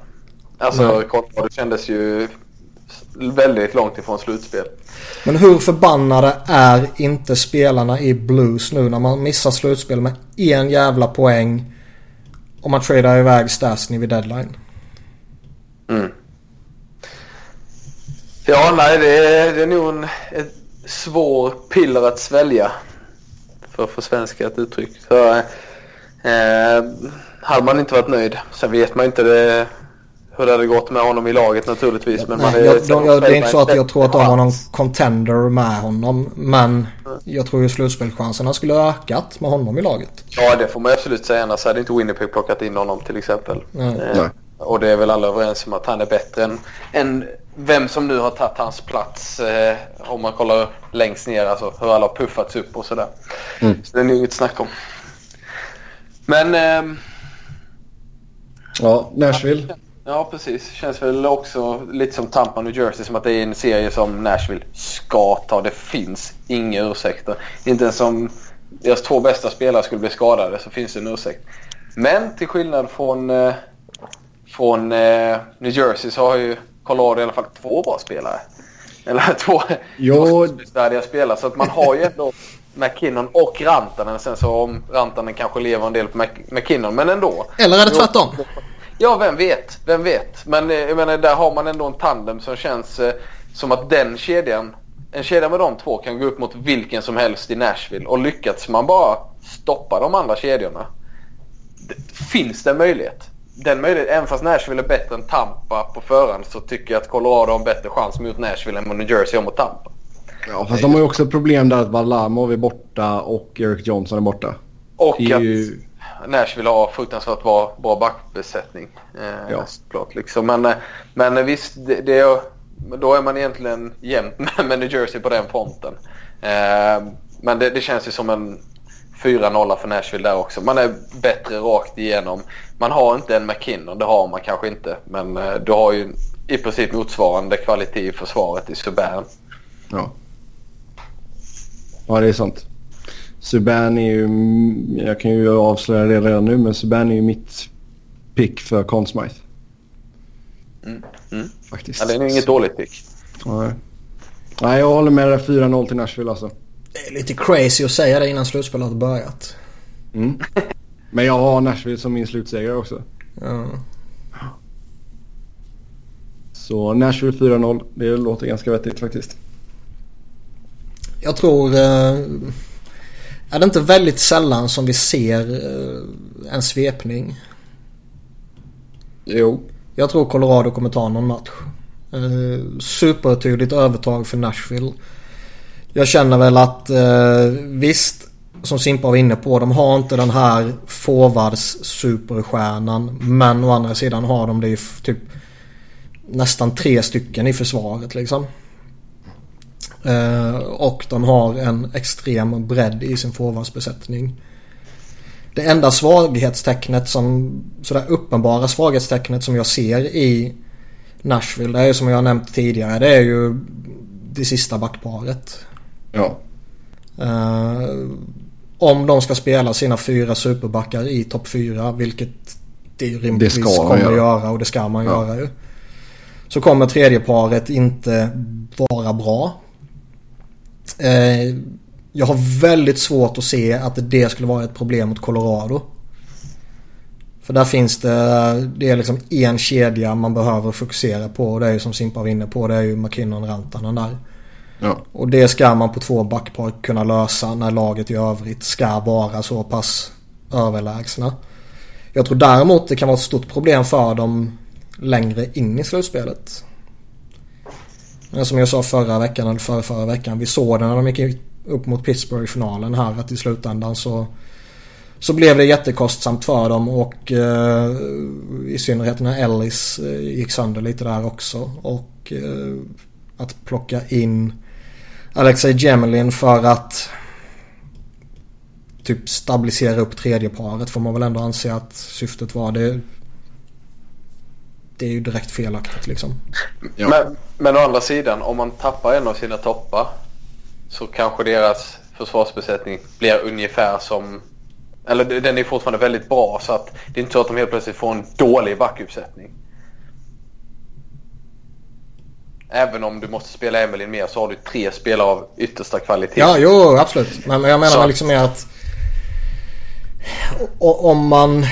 Alltså det kändes ju väldigt långt ifrån slutspel. Men hur förbannade är inte spelarna i Blues nu när man missar slutspel med en jävla poäng om man tradar iväg Stasny vid deadline. Mm. Ja, nej det är, det är nog en ett svår piller att svälja. För att få svenskat uttryck. Så, eh, hade man inte varit nöjd. Sen vet man inte det, hur det hade gått med honom i laget naturligtvis. Men Nej, man är, jag, de, jag, det är inte så att jag tror att de har någon contender med honom. Men jag tror ju slutspelschanserna skulle ha ökat med honom i laget. Ja det får man absolut säga. Annars hade inte Winnipeg plockat in honom till exempel. Eh, och det är väl alla överens om att han är bättre än, än vem som nu har tagit hans plats. Eh, om man kollar längst ner, alltså hur alla har puffats upp och sådär. Mm. Så det är nog inget snack om. Men... Eh, ja, Nashville. Ja, precis. Känns väl också lite som Tampa, New Jersey. Som att det är en serie som Nashville ska ta. Det finns inga ursäkter. Inte ens om deras två bästa spelare skulle bli skadade så finns det en ursäkt. Men till skillnad från, eh, från eh, New Jersey så har ju Colorado i alla fall två bra spelare. Eller <laughs> två, två spelare. Så att man har ju ändå McKinnon och Rantanen. Sen så om Rantanen kanske lever en del på McKinnon. Men ändå. Eller är det tvärtom? Ja, vem vet? Vem vet? Men eh, jag menar, där har man ändå en tandem som känns eh, som att den kedjan, en kedja med de två kan gå upp mot vilken som helst i Nashville. Och lyckats man bara stoppa de andra kedjorna. Finns det en möjlighet? Den möjligheten, även fast Nashville är bättre än Tampa på förhand så tycker jag att Colorado har en bättre chans mot Nashville än New Jersey har mot Tampa. Ja, fast de har ju också problem där att Varlamov är borta och Eric Johnson är borta. Och att ju... Nashville har fruktansvärt bra, bra backbesättning. Eh, ja. Såklart, liksom. Men, eh, men visst, det, det, då är man egentligen jämnt <laughs> med New Jersey på den fronten. Eh, men det, det, känns ju som en 4-0 för Nashville där också. Man är bättre rakt igenom. Man har inte en McKinnon, det har man kanske inte. Men eh, du har ju i princip motsvarande kvalitet i försvaret i Subban. Ja. Ja, det är sant. Subban är ju, jag kan ju avslöja det redan nu, men Subban är ju mitt pick för Conn Smythe. Mm. Mm. Faktiskt. Ja, det är inget dåligt pick. Nej. Nej, jag håller med dig 4-0 till Nashville alltså. Det är lite crazy att säga det innan slutspelet har börjat. Mm. Men jag har Nashville som min slutsegrare också. Ja. Så Nashville 4-0, det låter ganska vettigt faktiskt. Jag tror... Eh, är det inte väldigt sällan som vi ser eh, en svepning? Jo. Jag tror Colorado kommer ta någon match. Eh, supertydligt övertag för Nashville. Jag känner väl att eh, visst, som Simpa var inne på, de har inte den här forwards superstjärnan. Men å andra sidan har de det ju typ nästan tre stycken i försvaret liksom. Eh, och de har en extrem bredd i sin forwardsbesättning. Det enda svaghetstecknet som, sådär uppenbara svaghetstecknet som jag ser i Nashville, det är ju som jag nämnt tidigare, det är ju det sista backparet. Ja. Uh, om de ska spela sina fyra superbackar i topp fyra, vilket det rimligtvis Det ska kommer göra. göra och det ska man Ja. göra ju. Så kommer tredje paret inte vara bra. Eh, jag har väldigt svårt att se att det skulle vara ett problem mot Colorado. För där finns det, det är liksom en kedja man behöver fokusera på och det är ju som Simpa var inne på, det är ju McKinnon Rantanen där. Ja. Och det ska man på två backpar kunna lösa när laget i övrigt ska vara så pass överlägsna. Jag tror däremot det kan vara ett stort problem för dem längre in i slutspelet. Men som jag sa förra veckan eller förra, förra veckan. Vi såg det när de gick upp mot Pittsburgh i finalen här att i slutändan så så blev det jättekostsamt för dem och eh, i synnerhet när Ellis eh, gick sönder lite där också. Och eh, att plocka in Alexei Gemelin för att typ stabilisera upp tredje paret får man väl ändå anse att syftet var. Det, det är ju direkt felaktigt liksom. Ja. Men, men å andra sidan, om man tappar en av sina toppar så kanske deras försvarsbesättning blir ungefär som... Eller den är fortfarande väldigt bra så att det är inte så att de helt plötsligt får en dålig backuppsättning. Även om du måste spela Emelin mer så har du tre spelare av yttersta kvalitet. Ja, jo absolut. Men, jag menar Så- liksom mer att om man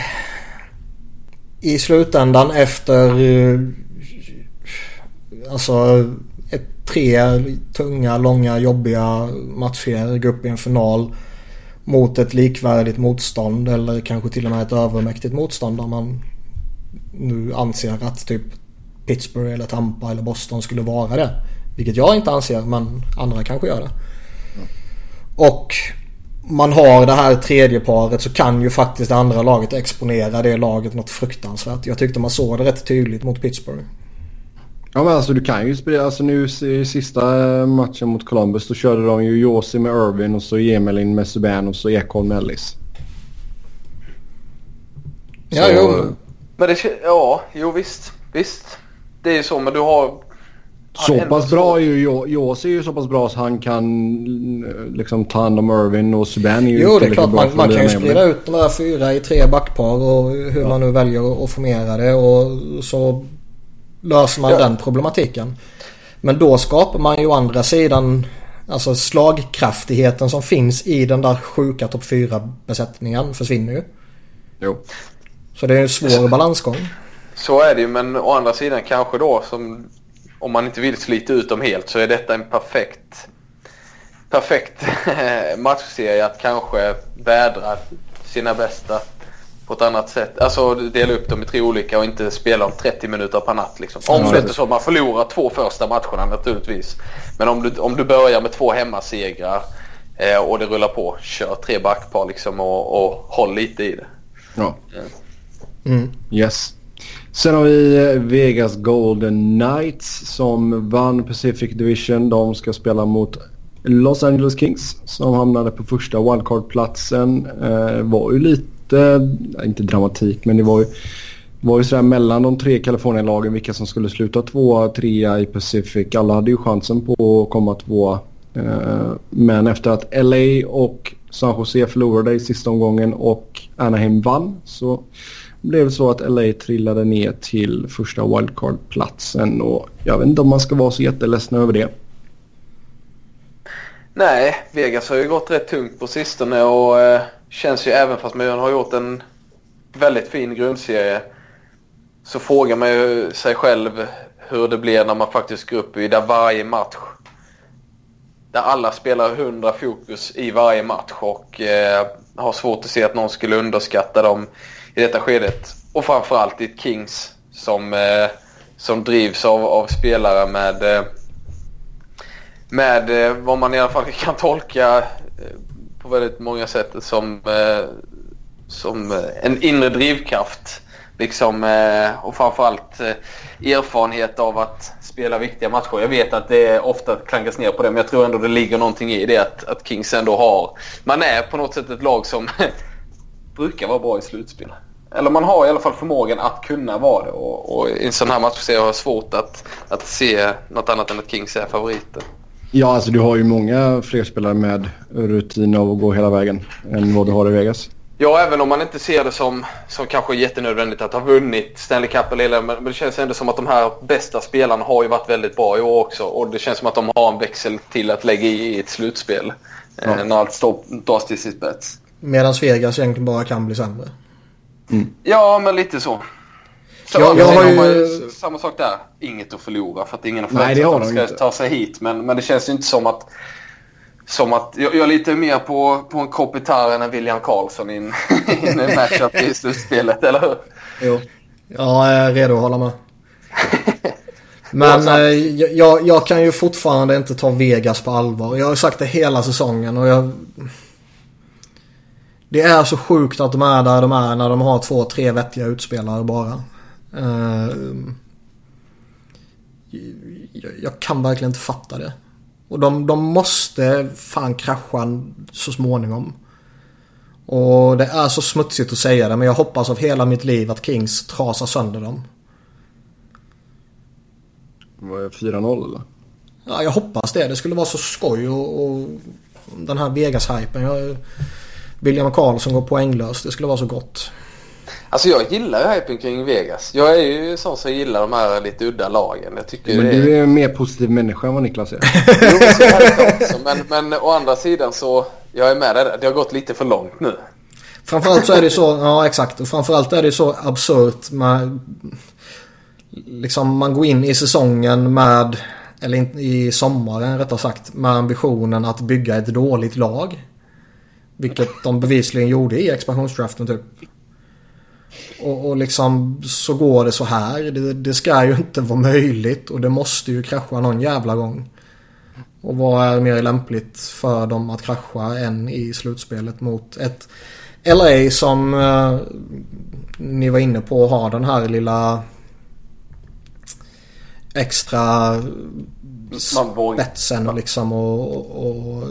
i slutändan efter eh, alltså ett, tre tunga, långa, jobbiga matcher går upp i en final mot ett likvärdigt motstånd eller kanske till och med ett övermäktigt motstånd om man nu anser att typ Pittsburgh eller Tampa eller Boston skulle vara det. Vilket jag inte anser men andra kanske gör det. Och man har det här tredje paret så kan ju faktiskt det andra laget exponera det laget något fruktansvärt. Jag tyckte man såg det rätt tydligt mot Pittsburgh. Ja men alltså du kan ju spela, alltså nu i sista eh, matchen mot Columbus då körde de ju Josi med Irvin och så Emelin med Subban och så Ekholm med Ellis. Ja, Så- jo. Men det, ja, jo visst. Visst. Det är ju så men du har... Så pass bra är ju Jo- Josi är ju så pass bra så han kan eh, liksom ta hand om Irvin och Subban är ju Jo, det är klart man, man kan ju sprida ut de där fyra i tre backpar och hur man nu väljer att- att formera det och så löser man Ja. den problematiken. Men då skapar man ju å andra sidan alltså slagkraftigheten som finns i den där sjuka topp 4 besättningen försvinner ju. Jo. Så det är en svår balansgång. Så är det ju men å andra sidan kanske då som om man inte vill slita ut dem helt så är detta en perfekt perfekt <laughs> matchserie att kanske vädra sina bästa på ett annat sätt. Alltså dela upp dem i tre olika och inte spela om 30 minuter per natt liksom. Om det inte så att man förlorar två första matcherna naturligtvis. Men om du, om du börjar med två hemmasegrar eh, och det rullar på, kör tre backpar liksom och, och håll lite i det. Ja. Mm. Yes. Sen har vi eh, Vegas Golden Knights som vann Pacific Division. De ska spela mot Los Angeles Kings som hamnade på första wildcard-platsen. Eh, var ju lite, inte dramatik men det var ju, var ju sådär mellan de tre Kalifornien-lagen vilka som skulle sluta tvåa, trea i Pacific. Alla hade ju chansen på att komma tvåa. Eh, men efter att LA och San Jose förlorade i sista omgången och Anaheim vann så blev så att LA trillade ner till första wildcard-platsen och jag vet inte om man ska vara så jätteledsen över det. Nej, Vegas har ju gått rätt tungt på sistone och eh, känns ju även fast man har gjort en väldigt fin grundserie så frågar man ju sig själv hur det blir när man faktiskt går upp i där varje match där alla spelar 100 fokus i varje match och eh, har svårt att se att någon skulle underskatta dem i detta skedet. Och framförallt i ett Kings som, eh, som drivs av, av spelare med, eh, med eh, vad man i alla fall kan tolka eh, på väldigt många sätt som, eh, som eh, en inre drivkraft. Liksom, eh, och framförallt eh, erfarenhet av att spela viktiga matcher. Jag vet att det ofta klankas ner på det men jag tror ändå det ligger någonting i det att, att Kings ändå har... Man är på något sätt ett lag som <laughs> brukar vara bra i slutspel. Eller man har i alla fall förmågan att kunna vara det. Och, och i en sån här match har jag svårt att, att se något annat än att Kings är favoriter. Ja, alltså du har ju många fler spelare med rutin av att gå hela vägen än vad du har i Vegas. Ja, även om man inte ser det som, som kanske jättenödvändigt att ha vunnit Stanley Cup eller men det känns ändå som att de här bästa spelarna har ju varit väldigt bra i år också. Och det känns som att de har en växel till att lägga i, i ett slutspel. Ja. Eh, när allt står, dras till sitt spets. Medan Vegas egentligen bara kan bli sämre. Mm. Ja, men lite så. så jag, jag har ju... Samma sak där. Inget att förlora för att ingen har förväntat att de ska inte. ta sig hit. Men, men det känns ju inte som att... Som att jag, jag är lite mer på, på en kopp än en William Karlsson i en, <laughs> en matchup i slutspelet, eller hur? Jo. Ja, jag är redo att hålla med. <laughs> Men eh, jag, jag, kan ju fortfarande inte ta Vegas på allvar. Jag har sagt det hela säsongen och jag... Det är så sjukt att de är där de är när de har två, tre vettiga utspelare bara. Uh, jag kan verkligen inte fatta det. Och de, de måste fan krascha så småningom. Och det är så smutsigt att säga det men jag hoppas av hela mitt liv att Kings trasar sönder dem. Vad är 4-0 eller? Ja, jag hoppas det. Det skulle vara så skoj och, och den här Vegas-hypen. William Karlsson går poänglös. Det skulle vara så gott. Alltså jag gillar hypen kring Vegas. Jag är ju sån som gillar de här lite udda lagen. Jag tycker men du är en mer positiv människa än vad Niklas är. <laughs> jo, så är det också. Men, men å andra sidan så, jag är med där. Det har gått lite för långt nu. Framförallt så är det så, ja exakt. Och framförallt är det så absurt med, liksom man går in i säsongen med, eller i sommaren rättare sagt, med ambitionen att bygga ett dåligt lag. Vilket de bevisligen gjorde i expansionsdraften typ. Och, och liksom så går det så här. Det, det, ska ju inte vara möjligt och det måste ju krascha någon jävla gång. Och vad är mer lämpligt för dem att krascha än i slutspelet mot ett LA som eh, ni var inne på har den här lilla extra spetsen liksom och, och,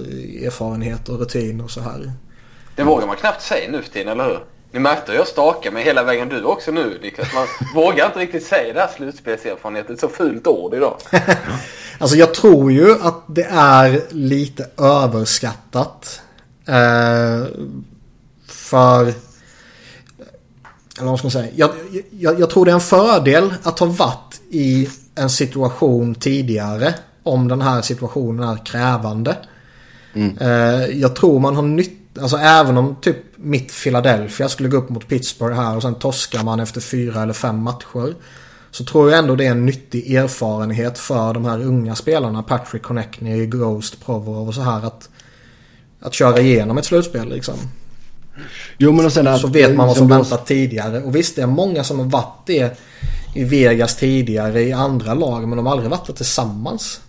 erfarenhet och rutin och så här. Det vågar man knappt säga nu för tiden, eller hur? Ni märkte hur jag stakar mig hela vägen du också nu Niklas. Man <laughs> vågar inte riktigt säga det här slutspelserfarenhet. Det är ett så fult ord idag. <laughs> alltså jag tror ju att det är lite överskattat. Eh, för... Eller vad ska man säga? Jag, jag, jag tror det är en fördel att ha varit i en situation tidigare. Om den här situationen är krävande. Mm. Eh, jag tror man har nytta Alltså även om typ mitt Philadelphia skulle gå upp mot Pittsburgh här och sen torskar man efter fyra eller fem matcher. Så tror jag ändå det är en nyttig erfarenhet för de här unga spelarna. Patrick Connectney, Ghost, Provorov och så här. Att, att köra igenom ett slutspel liksom. Jo, men och sen att, så vet man vad som väntar tidigare. Och visst det är många som har varit det i Vegas tidigare i andra lag. Men de har aldrig varit tillsammans.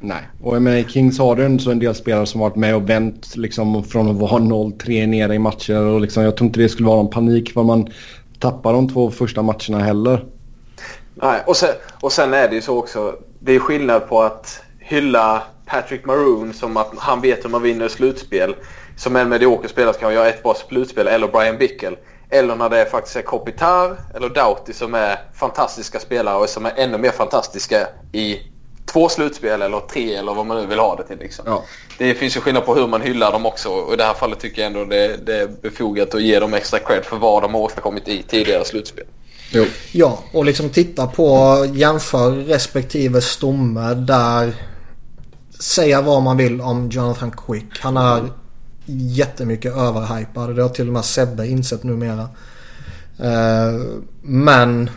Nej, och jag menar i Kings har du så en del spelare som varit med och vänt liksom från att vara 0-3 nere i matcher och liksom, jag tror inte det skulle vara någon panik för man tappar de två första matcherna heller. Nej, och sen, och sen är det ju så också. Det är skillnad på att hylla Patrick Maroon som att han vet hur man vinner slutspel. Som en medioker spelare ska göra ett bra slutspel eller Brian Bickel. Eller när det faktiskt är Kopitar eller Doughty som är fantastiska spelare och som är ännu mer fantastiska i två slutspel eller tre eller vad man nu vill ha det till. Liksom. Ja. Det finns ju skillnad på hur man hyllar dem också och i det här fallet tycker jag ändå det, det är befogat att ge dem extra cred för vad de har åstadkommit i tidigare slutspel. Jo. Ja, och liksom titta på jämför respektive stomme där säga vad man vill om Jonathan Quick. Han är jättemycket överhypad. Det har till och med Sebbe insett numera. Uh, men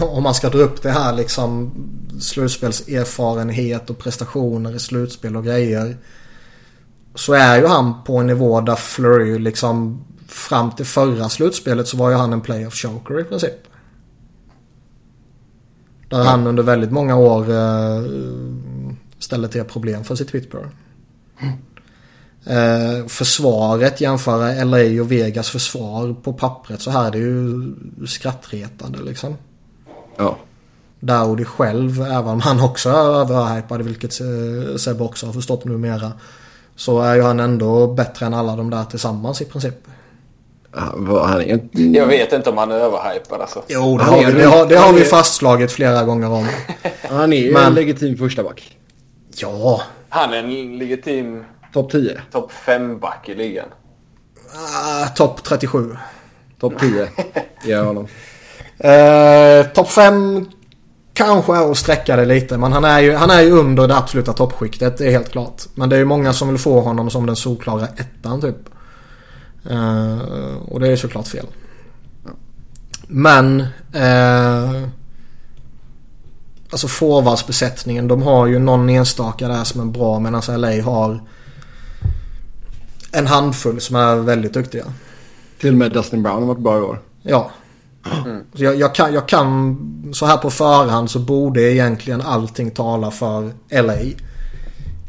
om man ska dra upp det här liksom slutspelserfarenhet och prestationer i slutspel och grejer. Så är ju han på en nivå där Flurry liksom fram till förra slutspelet så var ju han en playoff choker i princip. Där mm. han under väldigt många år uh, ställde till problem för sitt Pittsburgh. Mm. Eh, försvaret jämföra LA och Vegas försvar på pappret så här är det ju skrattretande liksom. Ja. Dowdy själv, även om han också är överhypad, vilket eh, Sebbe också har förstått numera. Så är ju han ändå bättre än alla de där tillsammans i princip. Han är inte... Jag vet inte om han är överhypad alltså. Jo, det har, vi, det har, det har vi fastslagit flera gånger om. <laughs> Han är ju Men- en legitim första back. Ja, Han är en legitim Topp 10. topp 5-back i ligan. uh, topp 37. Topp <laughs> 10. Ger jag honom. Uh, topp 5 kanske är att sträcka det lite. Men han är ju, han är ju under det absoluta toppskiktet, det är helt klart. Men det är ju många som vill få honom som den solklara ettan typ. Eh, och det är ju såklart fel. Men... Uh, alltså forwardsbesättningen, de har ju någon enstaka där som är bra medan LA har en handfull som är väldigt duktiga. Till och med Dustin Brown har varit bra i år. Ja. Så jag, jag, kan, jag kan, så här på förhand så borde egentligen allting tala för LA.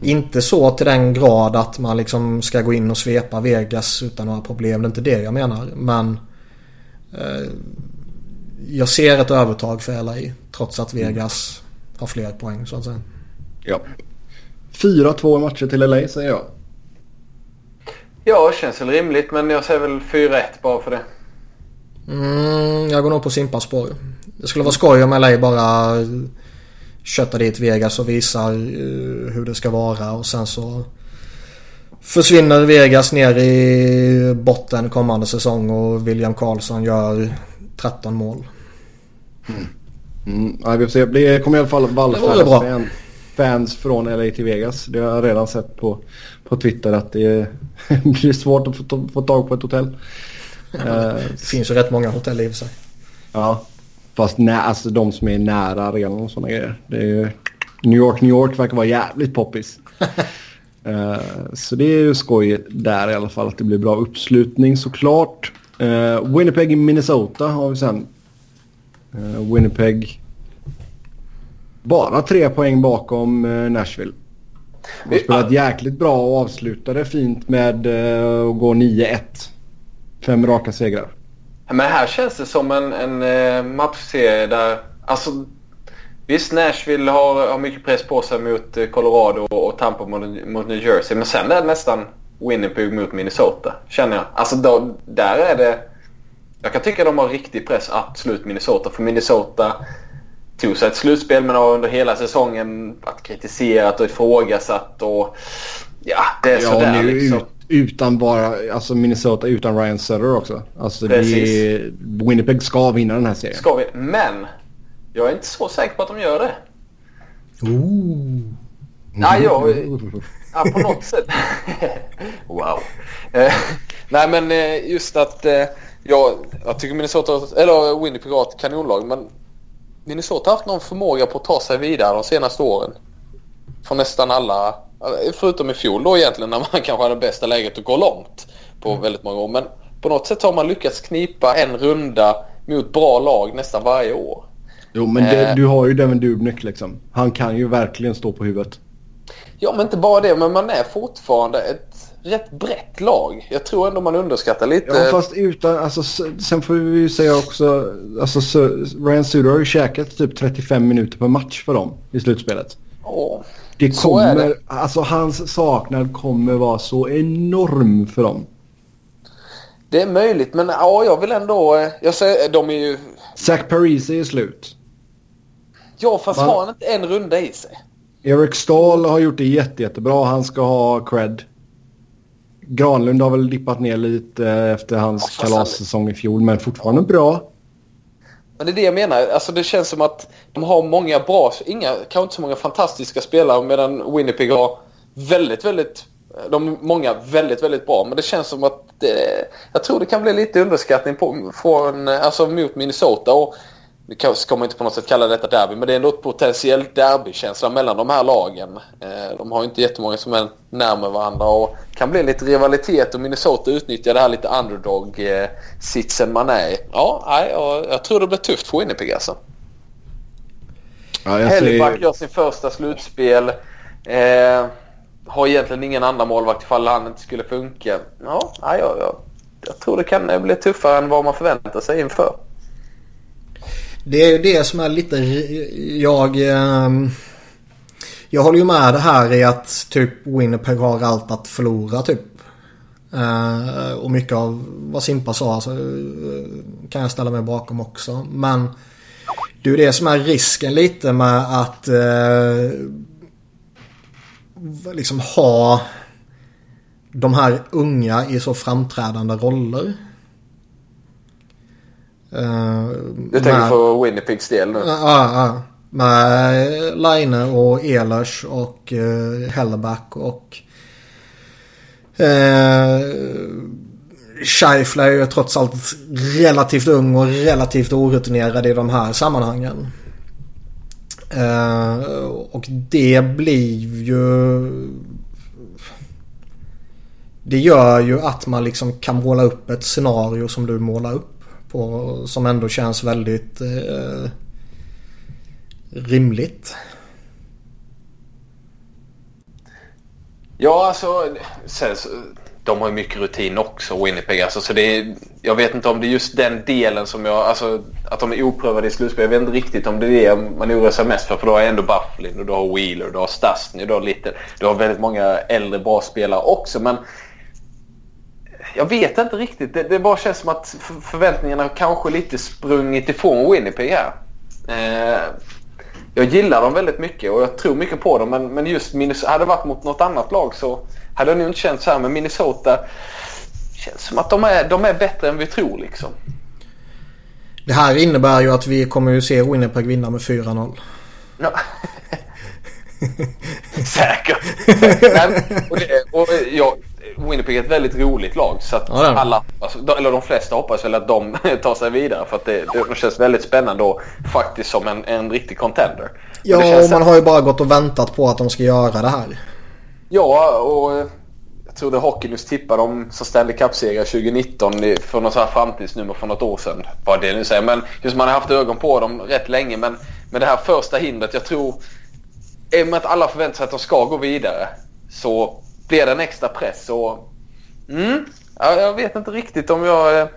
Inte så till den grad att man liksom ska gå in och svepa Vegas utan några problem. Det är inte det jag menar. Men eh, jag ser ett övertag för LA. Trots att Vegas har fler poäng så att säga. Ja. 4-2 matcher till LA säger jag. Ja, känns väl rimligt men jag säger väl 4-1 bara för det. Mm, jag går nog på Simpas spår. Det skulle vara skoj om LA bara köttar dit Vegas och visar uh, hur det ska vara och sen så försvinner Vegas ner i botten kommande säsong och William Karlsson gör 13 mål. Mm, ja, vi får se. Det kommer i alla fall Det fans från LA till Vegas. Det har jag redan sett på, på Twitter att det är <laughs> svårt att få, få tag på ett hotell. Det finns ju rätt många hotell i och för sig. ja. Fast nä, alltså de som är nära arenan och sådana grejer. Det är ju, New York, New York verkar vara jävligt poppis. <laughs> Eh, så det är ju skoj där i alla fall att det blir bra uppslutning såklart. Uh, Winnipeg i Minnesota har vi sen. Eh, Winnipeg bara tre poäng bakom eh, Nashville. De spelat jäkligt bra och avslutade fint med eh, att gå 9-1. Fem raka segrar. Men här känns det som en, en eh, matchserie där... Alltså, visst, Nashville har, har mycket press på sig mot Colorado och Tampa mot, mot New Jersey. Men sen är det nästan Winnipeg mot Minnesota, känner jag. Alltså, då, där är det... Jag kan tycka de har riktig press att slå ut Minnesota. För Minnesota tog sig ett slutspel men har under hela säsongen varit kritiserat och ifrågasatt. Och, ja, det är Ja, sådär nu liksom. ut, utan bara, alltså Minnesota utan Ryan Sutter också. Alltså är, Winnipeg ska vinna den här serien. Ska vi? Men jag är inte så säker på att de gör det. Ooh. Nej, jag... <laughs> Ja, på något sätt. <laughs> wow. Eh, nej, men eh, just att eh, jag, jag tycker Minnesota, eller Winnipeg har ett kanonlag, men Minnesota har haft någon förmåga på att ta sig vidare de senaste åren. Från nästan alla, förutom i fjol då egentligen när man <laughs> kanske hade bästa läget att gå långt på väldigt många år. Men på något sätt har man lyckats knipa en runda mot bra lag nästan varje år. Jo, men det, Eh. du har ju Devin Dubnyk liksom. Han kan ju verkligen stå på huvudet. Ja, men inte bara det, men man är fortfarande ett rätt brett lag. Jag tror ändå man underskattar lite. Ja, fast utan, alltså, sen får vi ju säga också, alltså Ryan Suder har ju käkat typ 35 minuter per match för dem i slutspelet. Åh. Det kommer, det. alltså hans saknad kommer vara så enorm för dem. Det är möjligt, men ja, jag vill ändå... eh, Jag säger, de är ju... Zach Parise är slut. Ja, fast Va? har han inte en runda i sig? Eric Stahl har gjort det jätte, jättebra. Han ska ha cred. Granlund har väl dippat ner lite efter hans Ja, kalassäsong i fjol, men fortfarande bra. Men det är det jag menar. Alltså det känns som att de har många bra, inga, kanske inte så många fantastiska spelare medan Winnipeg har väldigt, väldigt, de många väldigt, väldigt bra. Men det känns som att det, jag tror det kan bli lite underskattning på, från, alltså mot Minnesota. Och ska man inte på något sätt kalla detta derby, men det är ändå ett potentiellt derbykänsla mellan de här lagen. Eh, de har ju inte jättemånga som är närmare varandra och kan bli lite rivalitet och Minnesota utnyttjar det här lite underdog-sitsen man är i. Ja, nej, jag, jag tror det blir tufft för Winnipeg alltså. Ja, jag Hellback gör sin första slutspel. Eh, har egentligen ingen andra målvakt ifall han inte skulle funka. Ja, ja, ja, jag tror det kan bli tuffare än vad man förväntar sig inför. Det är ju det som är lite... Jag... Ehm, jag håller ju med det här i att typ Winnipeg har allt att förlora typ. Eh, och mycket av vad Simpa sa alltså, eh, kan jag ställa mig bakom också. Men det är ju det som är risken lite med att eh, liksom ha de här unga i så framträdande roller du tänker med, på Winnipegs del nu? Ja, ja. Med Line och Ehlers och Helleback och Eh, Scheifler är ju trots allt relativt ung och relativt orutinerad i de här sammanhangen. Eh, och det blir ju... Det gör ju att man liksom kan måla upp ett scenario som du målar upp. På, som ändå känns väldigt eh, rimligt. Ja, alltså... De har ju mycket rutin också, Winnipeg. Alltså, så det är, jag vet inte om det är just den delen som jag... Alltså, att de är oprövade i slutspel. Jag vet inte riktigt om det är det man oroar sig mest för. För du har ändå Bufflin och du har Wheeler, du har Stastny, du har Little. Du har väldigt många äldre bra spelare också. Men jag vet inte riktigt. Det, det bara känns som att förväntningarna kanske lite sprungit ifrån Winnipeg här. Eh, jag gillar dem väldigt mycket och jag tror mycket på dem. Men, men just Minnesota, hade det varit mot något annat lag så hade jag nog inte känt så här. Men Minnesota känns som att de är, de är bättre än vi tror liksom. Det här innebär ju att vi kommer ju se Winnipeg vinna med 4-0. Ja. <laughs> Säkert. <laughs> och, det, och jag, Winnipeg är ett väldigt roligt lag. Så att ja, alla, eller de flesta hoppas väl att de <laughs> tar sig vidare. För att det, det känns väldigt spännande och faktiskt som en, en riktig contender. Ja, och man har ju bara gått och väntat på att de ska göra det här. Ja, och jag tror det Hockeynews tippade om som Stanley Cup-seger 2019 för något så här framtidsnummer för något år sedan. Vad det nu säger. Men just man har haft ögon på dem rätt länge. Men med det här första hindret, jag tror... I och med att alla förväntar sig att de ska gå vidare så blir det en extra press. Och, mm, ja, jag vet inte riktigt om jag... Eh,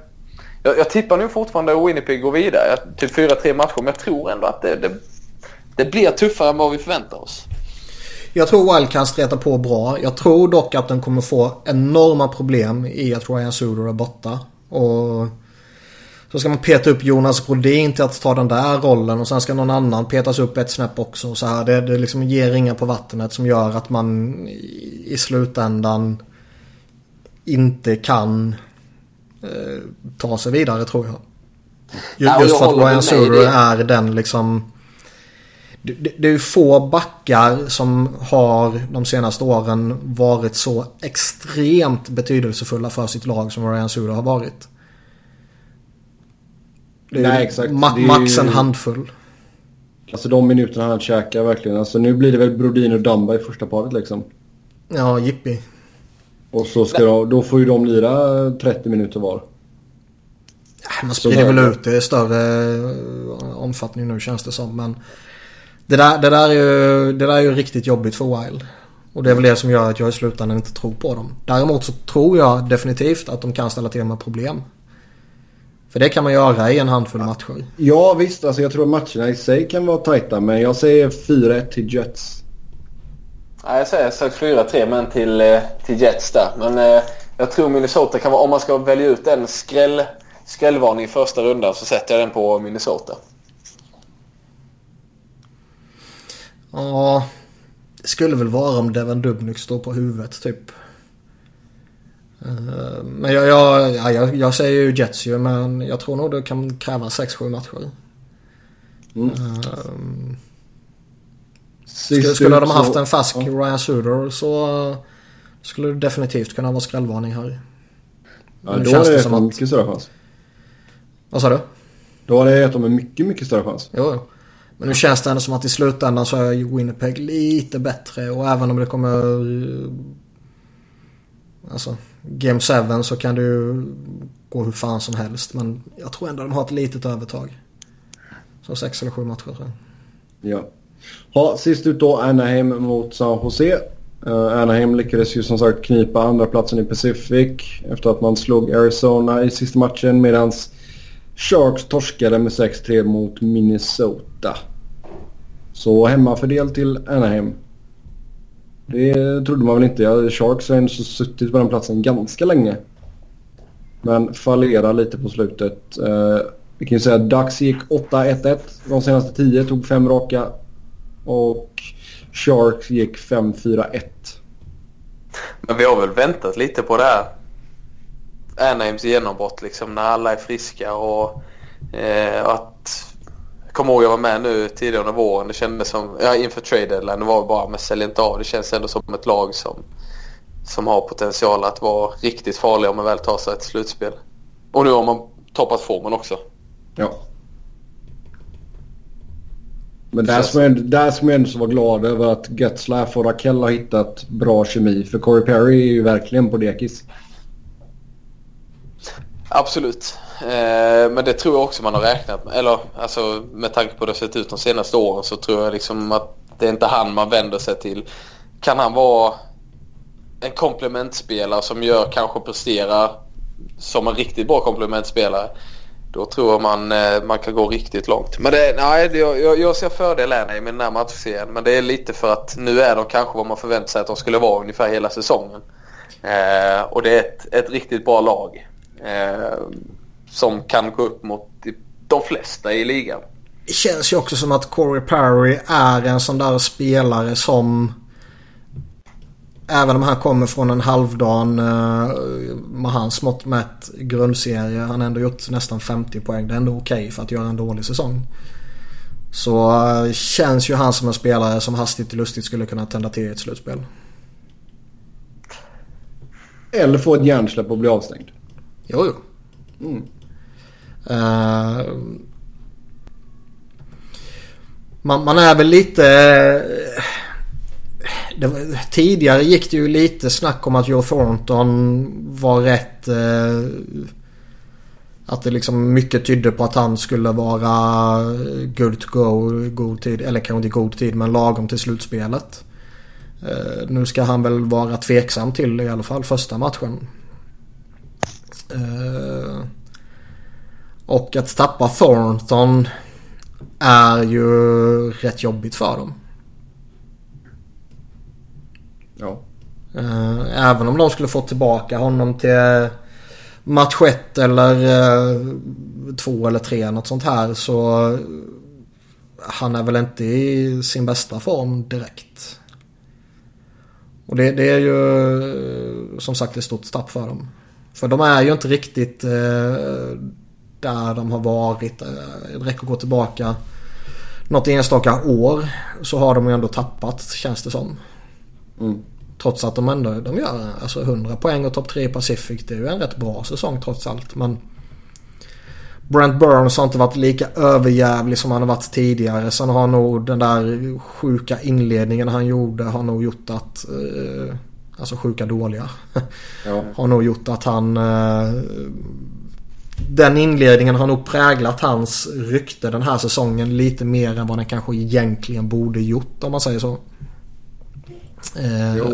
jag, jag tippar nu fortfarande att Winnipeg går vidare Typ 4-3 matcher. Men jag tror ändå att det, det, det blir tuffare än vad vi förväntar oss. Jag tror Wildcats retar på bra. Jag tror dock att den kommer få enorma problem i att Ryan Suder är borta. Och så ska man peta upp Jonas Brodin till att ta den där rollen och sen ska någon annan petas upp ett snäpp också. Så här, det, det liksom ger ringar på vattnet som gör att man i slutändan inte kan eh, ta sig vidare tror jag. Just, just för att Ryan Suder är den liksom... Det, det, det är få backar som har de senaste åren varit så extremt betydelsefulla för sitt lag som Ryan Suder har varit. Det är Nej, exakt. Ma det är max en handfull. Alltså de minuterna han käkar verkligen. Alltså nu blir det väl Brodin och Dumba i första paret liksom. Ja, jippi. Och så ska de, då får ju de lira 30 minuter var. Man sprider väl ut det i större eh, omfattning nu känns det som. Men det där, det där, är, ju, det där är ju riktigt jobbigt för Wild. Och det är väl det som gör att jag i slutändan inte tror på dem. Däremot så tror jag definitivt att de kan ställa till med problem. För det kan man göra i en handfull matcher. Ja visst, alltså jag tror att matcherna i sig kan vara tajta. Men jag säger 4-1 till Jets. Ja, jag säger 4-3 men till, eh, till Jets där. Men eh, jag tror Minnesota kan vara, om man ska välja ut en skräll, skrällvarning i första rundan så sätter jag den på Minnesota. Ja, det skulle väl vara om Devin Dubnyk står på huvudet typ. Eh, men jag, jag, ja, jag, jag säger ju Jets ju men jag tror nog det kan kräva 6-7 matcher. Mm. Um, skulle, skulle de haft en fast ja. Ryan Suder så skulle det definitivt kunna vara skrällvarning här. Ja, då är det som att... mycket större chans. Vad sa du? Då har det gett dem en mycket, mycket större chans. Jo, jo. Men nu känns det ändå som att i slutändan så är Winnipeg lite bättre och även om det kommer... Alltså, Game 7 så kan det ju gå hur fan som helst. Men jag tror ändå de har ett litet övertag. Så sex eller sju matcher tror jag. Ja. Ha, sist ut då Anaheim mot San Jose. Uh, Anaheim lyckades ju som sagt knipa andra platsen i Pacific efter att man slog Arizona i sista matchen medan Sharks torskade med 6-3 mot Minnesota. Så hemmafördel till Anaheim. Det trodde man väl inte. Sharks har ändå suttit på den platsen ganska länge. Men fallerar lite på slutet. Eh, vi kan ju säga att Ducks gick 8-1-1 de senaste 10, tog fem raka. Och Sharks gick 5-4-1. Men vi har väl väntat lite på det här Anaheims genombrott liksom när alla är friska och eh, att kommer ihåg jag var med nu tidigare under våren. Det kändes som, ja inför trade deadline, det var bara men sälj inte av. Det känns ändå som ett lag som, som har potential att vara riktigt farliga om man väl tar sig till slutspel. Och nu har man toppat formen också. Ja. Men där ska, man, där ska man ändå vara glad över att Getzlaff och Rakell har hittat bra kemi. För Corey Perry är ju verkligen på dekis. Absolut. Eh, men det tror jag också man har räknat med. Eller alltså med tanke på hur det har sett ut de senaste åren så tror jag liksom att det är inte han man vänder sig till. Kan han vara en komplementspelare som gör kanske presterar som en riktigt bra komplementspelare då tror jag man, eh, man kan gå riktigt långt. Men det, nej, jag, jag ser fördelar i den här matchserien. Men det är lite för att nu är de kanske vad man förväntar sig att de skulle vara ungefär hela säsongen. Eh, och det är ett, ett riktigt bra lag. Eh, som kan gå upp mot de flesta i ligan. Det känns ju också som att Corey Perry är en sån där spelare som Även om han kommer från en halvdan uh, med hans mått mätt grundserie. Han har ändå gjort nästan 50 poäng. Det är ändå okej okay för att göra en dålig säsong. Så uh, känns ju han som en spelare som hastigt och lustigt skulle kunna tända till ett slutspel. Eller få ett hjärnsläpp och bli avstängd. Jo, jo. Mm. Eh, man, man, är väl lite eh, det, tidigare gick det ju lite snack om att Joe Thornton var rätt... Eh, att det liksom mycket tydde på att han skulle vara good to go god tid. Eller kanske inte god tid men lagom till slutspelet. Eh, nu ska han väl vara tveksam till i alla fall första matchen. Eh, Eh, och att tappa Thornton är ju rätt jobbigt för dem. Ja. Eh, även om de skulle få tillbaka honom till match 1 eller 2 eh, eller 3 något sånt här så han är väl inte i sin bästa form direkt. Och det, det är ju som sagt ett stort tapp för dem. För de är ju inte riktigt eh, där de har varit. Det räcker att gå tillbaka något enstaka år så har de ju ändå tappat känns det som. Mm. Trots att de ändå de gör alltså 100 poäng och topp 3 i Pacific. Det är ju en rätt bra säsong trots allt. Men Brent Burns har inte varit lika överjävlig som han har varit tidigare. Sen har nog den där sjuka inledningen han gjorde har nog gjort att... Eh, alltså sjuka dåliga. Ja. har nog gjort att han... Eh, den inledningen har nog präglat hans rykte den här säsongen lite mer än vad den kanske egentligen borde gjort om man säger så. Eh, jo.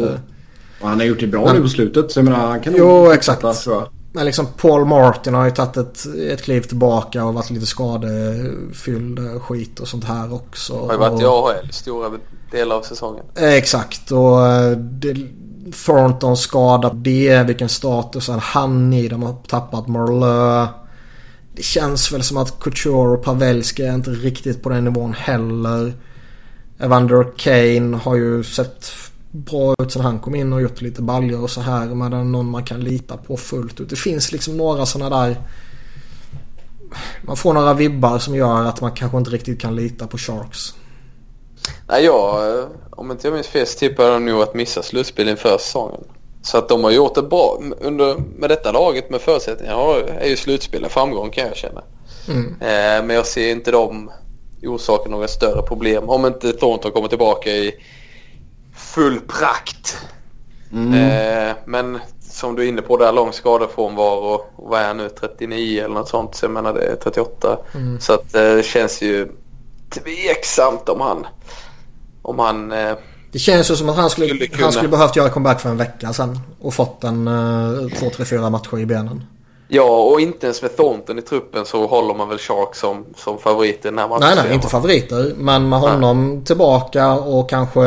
Och han har gjort det bra men, nu på slutet. Så jag menar, han kan jo, exakt. Men liksom Paul Martin har ju tagit ett, ett kliv tillbaka och varit lite skadefylld skit och sånt här också. Har ju varit i AHL stora delar av säsongen. Exakt och eh, det, Thornton skadad. Det, vilken status han han i? De har tappat Marlö. Det känns väl som att Couture och Pavelski är inte riktigt på den nivån heller. Evander Kane har ju sett bra ut sen han kom in och gjort lite baljor och så här. Men det är någon man kan lita på fullt ut. Det finns liksom några sådana där... Man får några vibbar som gör att man kanske inte riktigt kan lita på Sharks. Nej, jag, eh, om inte jag minns fel så tippar de nog att missa slutspel inför säsongen. Så att de har gjort det bra under, med detta laget med förutsättningar är ju slutspel en framgång kan jag känna. Mm. Eh, men jag ser inte dem orsaka några större problem. Om inte Thornton kommer tillbaka i full prakt. Mm. Eh, men som du är inne på där, lång skadefrånvaro. Vad är han nu? 39 eller något sånt. Så jag menar det är 38. Mm. Så att eh, det känns ju tveksamt om han om han eh, Det känns ju som att han skulle, Skulle han skulle behövt göra comeback för en vecka sedan. Och fått en uh, två, tre, fyra matcher i benen. Ja, och inte ens med Thornton i truppen så håller man väl Shark som, som favorit i den här matchen. Nej, nej, inte favoriter. Men med honom tillbaka och kanske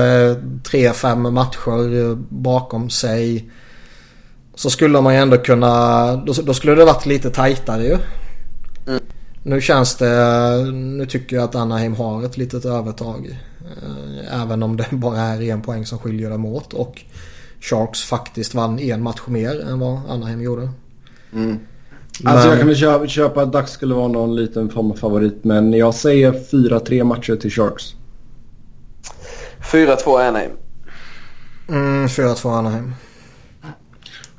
tre, fem matcher bakom sig. Så skulle man ju ändå kunna... Då, då skulle det varit lite tajtare ju. Mm. Nu känns det... Nu tycker jag att Anaheim har ett litet övertag. Eh, Även om det <laughs> bara är en poäng som skiljer dem åt. Och Sharks faktiskt vann en match mer än vad Anaheim gjorde. Mm. Men- Alltså jag kan väl köpa, köpa att Ducks skulle vara någon liten form av favorit. Men jag säger 4-3 matcher till Sharks. 4-2 Anaheim. Mm, 4-2 Anaheim.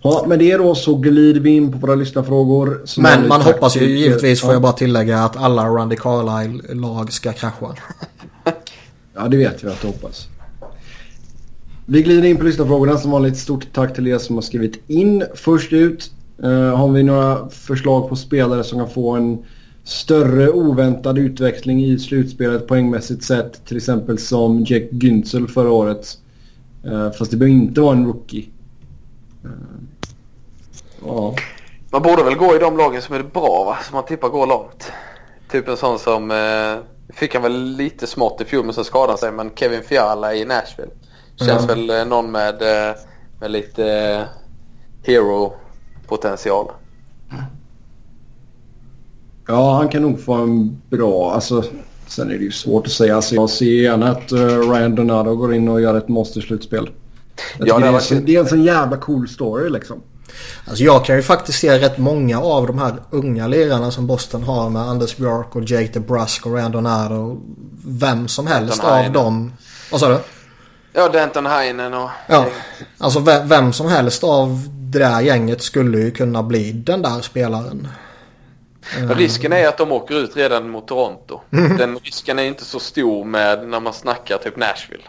Ja, med det då så glider vi in på våra lyssnarfrågor. Men man hoppas ju givetvis får ja. jag bara tillägga att alla Randy Carlisle-lag ska krascha. <laughs> Ja, det vet vi att du hoppas. Vi glider in på lyssnarfrågorna. Som vanligt stort tack till er som har skrivit in. Först ut eh, har vi några förslag på spelare som kan få en större oväntad utväxling i slutspelet poängmässigt sett. Till exempel som Jack Günzel förra året. Eh, fast det behöver inte vara en rookie. Ja. Man borde väl gå i de lagen som är bra va? Som man tippar går långt. Typ en sån som... Eh, fick han väl lite smått i fjol men så skadade han sig. Men Kevin Fiala i Nashville. Känns Ja. väl eh, någon med, eh, med lite eh, hero-potential. Ja, han kan nog få en bra... Alltså, sen är det ju svårt att säga. Alltså, jag ser gärna att uh, Ryan Donato går in och gör ett monsterslutspel. Jag Ja, tycker det det, är var- så, det är en sån jävla cool story liksom. Alltså jag kan ju faktiskt se rätt många av de här unga lirarna som Boston har med Anders Björk och Jake DeBrusk och Ryan Donato. Vem som helst Denton av Heinen. dem. Vad sa du? Ja, Denton Heinen och... Ja. Alltså ve- vem som helst av det där gänget skulle ju kunna bli den där spelaren. Men Risken är att de åker ut redan mot Toronto. Den risken är inte så stor med när man snackar typ Nashville.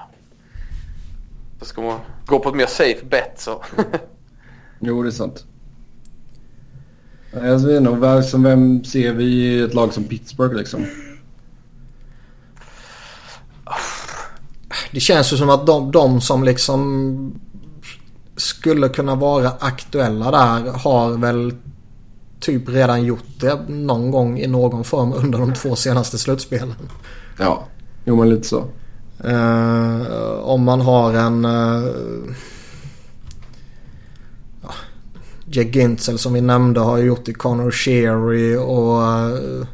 Då ska man gå på ett mer safe bet så. <laughs> Jo, det är sant. Jag vet nog, vem- som vem ser vi i ett lag som Pittsburgh liksom? Det känns ju som att de, de som liksom skulle kunna vara aktuella där har väl typ redan gjort det någon gång i någon form under de två senaste slutspelen. Ja, jo men lite så. Eh, om man har en... Uh, ja, Jack Gintzel som vi nämnde har gjort i Connor Sherry och eh,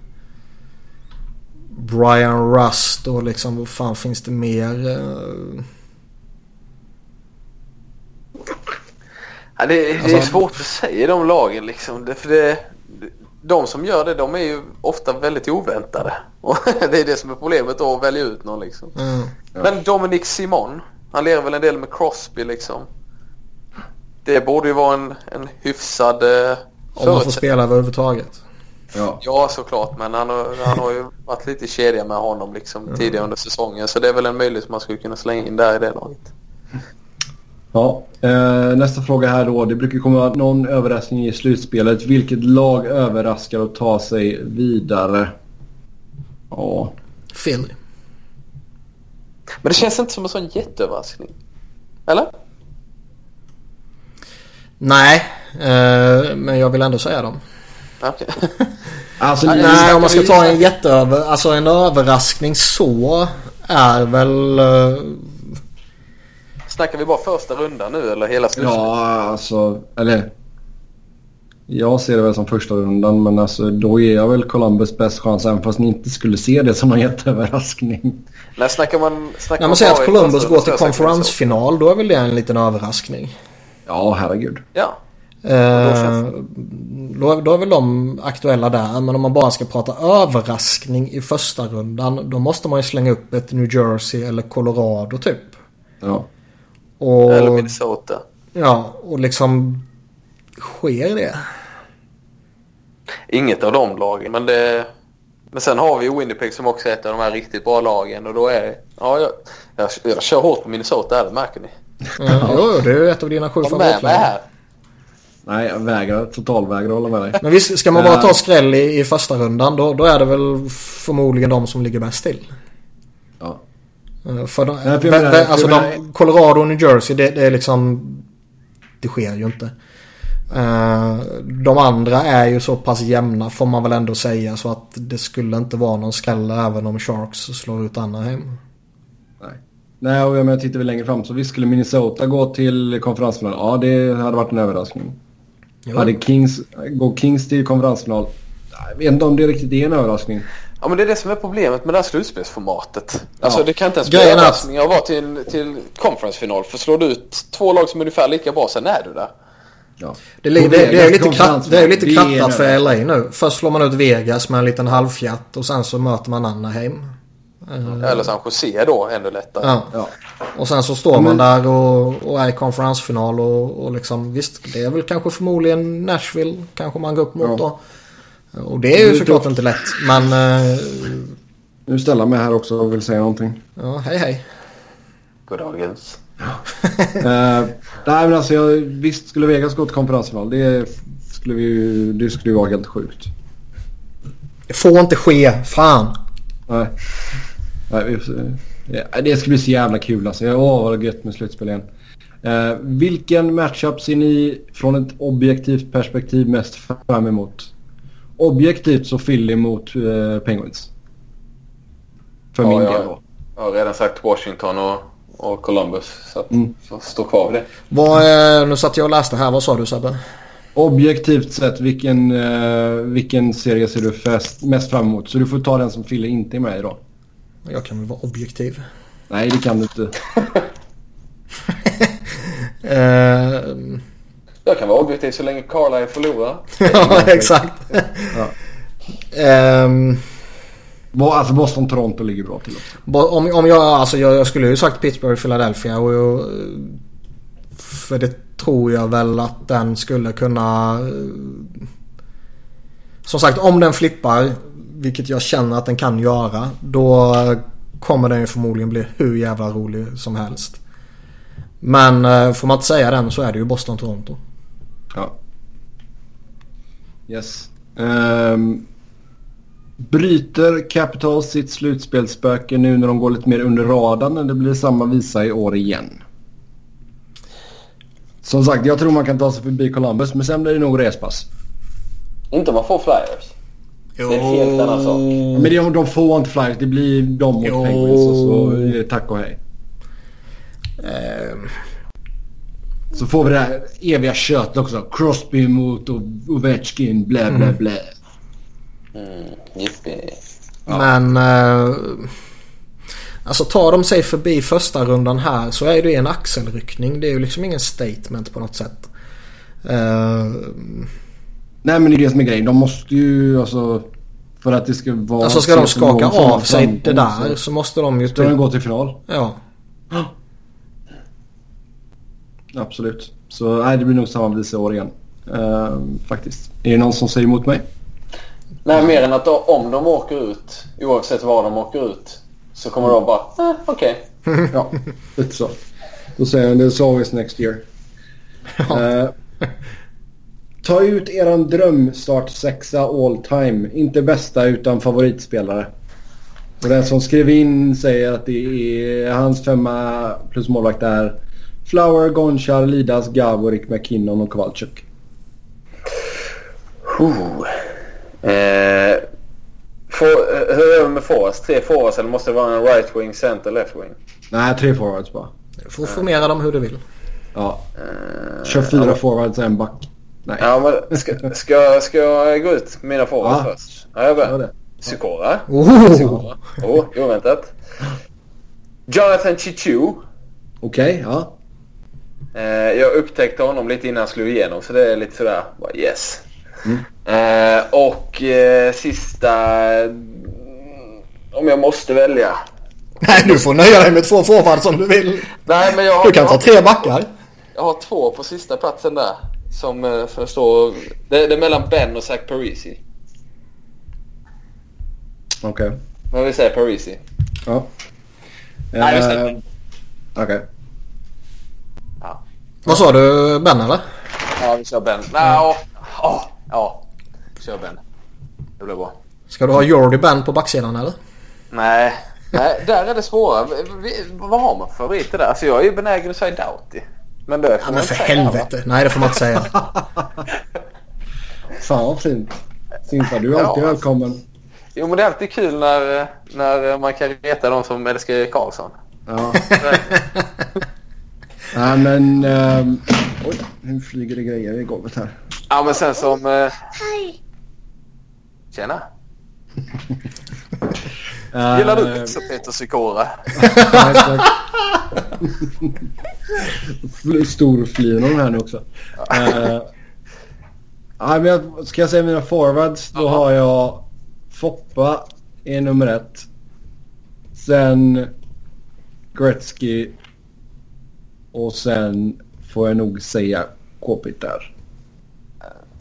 Brian Rust och liksom vad fan finns det mer? Eh, Ja, det, det är Alltså- svårt att säga de lagen liksom. Det, för det, de som gör det de är ju ofta väldigt oväntade. <laughs> Och det är det som är problemet då att välja ut någon liksom. mm. Men Dominic Simon. Han lever väl en del med Crosby liksom. Det borde ju vara en, en hyfsad eh, Om man får spela överhuvudtaget. Ja. Ja såklart men han har, han har ju varit lite i kedja med honom liksom tidigare under säsongen. Så det är väl en möjlighet som man skulle kunna slänga in där i det laget. Ja. Eh, nästa fråga här då. Det brukar komma någon överraskning i slutspelet. Vilket lag överraskar och tar sig vidare? Ja. Philly. Men det känns inte som en sån jätteöverraskning. Eller? Nej, eh, men jag vill ändå säga dem. Okej. <laughs> Alltså, Nej, om man ska ta en jätteöver... Alltså en överraskning så är väl... eh, Snackar vi bara första rundan nu eller hela slutspelet? Ja, alltså, eller... Jag ser det väl som första rundan men alltså då ger jag väl Columbus bäst chans även fast ni inte skulle se det som någon <laughs> jätteöverraskning. När snackar man... Snackar När man säger att Columbus går till konferensfinal då är väl det en liten överraskning. Ja, herregud. Ja. Eh, då, då är väl de aktuella där. Men om man bara ska prata överraskning i första rundan då måste man ju slänga upp ett New Jersey eller Colorado typ. Ja. Och, Eller Minnesota. ja, och liksom sker det? Inget av de lagen. Men, det, men sen har vi Winnipeg som också är ett av de här riktigt bra lagen. Och då är ja, jag, jag, jag kör hårt på Minnesota här, det märker ni. Uh, jo, det är ett av dina sju favoritlag. Nej, jag vägrar totalvägrar hålla med dig. Men visst, ska man bara Eh. ta skräll i, i första rundan då, då är det väl förmodligen de som ligger bäst till. Eh, För de, Nej, menar- vä- alltså de, Colorado och New Jersey det, det är liksom... Det sker ju inte. Eh, de andra är ju så pass jämna får man väl ändå säga så att det skulle inte vara någon skräll även om Sharks slår ut Anaheim. Nej. Nej, och jag menar, tittar vi längre fram så visst skulle Minnesota gå till konferensfinal. Ja, det hade varit en överraskning. Jo. Hade Kings, går Kings till konferensfinal? Jag vet inte om det riktigt är en överraskning. Ja men det är det som är problemet med det här slutspelsformatet. Alltså Ja. det kan inte ens bli Grejen är att- vara till, till conference-final. För slår du ut två lag som är ungefär lika bra sen är du där. Ja. Det, det, det, det är lite, kratt, det är ju lite krattat en för LA nu. Först slår man ut Vegas med en liten halvfjatt och sen så möter man Anaheim. Eh, Eller San Jose då ännu lättare. Ja. Ja. Och sen så står man där och, och är i konferensfinal och, och liksom visst det är väl kanske förmodligen Nashville kanske man går upp mot Ja. då. Och det är ju Nu såklart då- inte lätt men eh, Nu ställer jag mig här också och vill säga någonting. ja hej hej. Goddagens. uh, nej men alltså jag, visst skulle Vegas gå till konferensfinal. Det skulle, vi, ju- det skulle ju vara helt sjukt. Det får inte ske, fan. Nej. Nej, det skulle bli så jävla kul alltså. Åh vad gött med slutspel igen. Eh, vilken matchup ser ni från ett objektivt perspektiv mest fram emot? Objektivt så Philly mot uh, Penguins. För Ja, min ja. del då. Jag har redan sagt Washington och, och Columbus. Så, att, Mm. så stå kvar vid det. Vad, eh, nu satt jag och läste här. Vad sa du Sebbe? Objektivt sett, vilken, eh, vilken serie ser du fäst, mest fram emot? Så du får ta den som Philly inte är med i då. Jag kan väl vara objektiv. Nej, det kan du inte. <laughs> Eh, Jag kan vara objektiv så länge Carlisle förlorar. <laughs> ja, exakt. Ja. Bo- Alltså Boston-Toronto ligger bra till också. Om, om jag, alltså jag, jag skulle ju sagt Pittsburgh, Philadelphia och jag, För det tror jag väl att den skulle kunna... Som sagt om den flippar, vilket jag känner att den kan göra, då kommer den ju förmodligen bli hur jävla rolig som helst. Men eh, får man inte säga den så är det ju Boston-Toronto. Ja. Yes. Ehm, bryter Capitals sitt slutspelsspöke nu när de går lite mer under radarn eller blir det samma visa i år igen? Som sagt, jag tror man kan ta sig förbi Columbus men sen blir det nog respass. Inte om man får flyers. Det är en helt annan sak. Men de, de får inte flyers, det blir de mot Jo. Penguins och så det tack och hej. Ehm, Så får vi det här eviga köttet också. Crosby mot Ovechkin, blä blä blä. Mm, jippi. Men... Eh, alltså tar de sig förbi första rundan här så är det ju en axelryckning. Det är ju liksom ingen statement på något sätt. Eh, Nej men det är det som är grejen. De måste ju alltså... För att det ska vara... alltså ska de skaka av sig det där Så så måste de ju... ska de Typ, gå till final. ja. <gasps> Absolut. Så nej, det blir nog samma visa år igen. Ehm, faktiskt. Är det någon som säger emot mig? Nej, mer än att då, om de åker ut, oavsett var de åker ut, så kommer de bara, eh, okej. ja, lite så. Då säger jag it's always next year. Eh, ta ut eran drömstart sexa all time. Inte bästa utan favoritspelare. Och den som skrev in säger att det är hans femma plus målvakt är Flower, Gonchar, Lidas, Gavorik, McKinnon och Kowalczyk. Eh, for, eh, hur är det med forwards? Tre forwards eller måste det vara en right wing, center, left wing? Nej, tre forwards bara. Du får formera dem hur du vill. Ja, Eh, kör fyra ja, forwards och en back. Nej. Ja, men ska, ska, ska jag gå ut med mina forwards Ja. först? Ja, jag börjar. Sikora. Oh! Oh, oväntat. Jonathan Chichu. Okej, ja. Eh, jag upptäckte honom lite innan han slog igenom så det är lite sådär, bara yes. Mm. Eh, och eh, sista, mm, om jag måste välja. Nej, du får nöja dig med två forwards om du vill. Nej men jag har, Du kan ta tre backar. jag har två på sista platsen där. Som eh, förstår, det, det är mellan Ben och Zach Parisi. Okej. Men vi säger Parisi. Ja. Nej, just det. Eh, Okej. Ja. Vad sa du? Ben eller? Ja vi kör Ben. Nej, ja, ja, ja. Kör Ben. Det blir bra. Ska du ha Jordy Ben på backsidan eller? Nej, Nej, där är det svåra. Vad har man för favoriter där? Alltså jag är ju benägen att säga Doughty. Men det ja, men för helvete. Nej, det får man inte säga. <laughs> Fan vad fint. Simpa, du är alltid ja. välkommen. Jo, men det är alltid kul när, när man kan reta de som älskar Karlsson. Ja. <laughs> Nej, men... Um, oj, nu flyger det grejer i golvet här. Ja, men sen som... Uh, Tjena. Gillar du pizza Peter Sikora? <laughs> Storflinar här nu också. uh, nej, men jag, ska jag säga mina forwards då har jag Foppa är nummer ett. Sen Gretzky. Och sen får jag nog säga Kåpit där.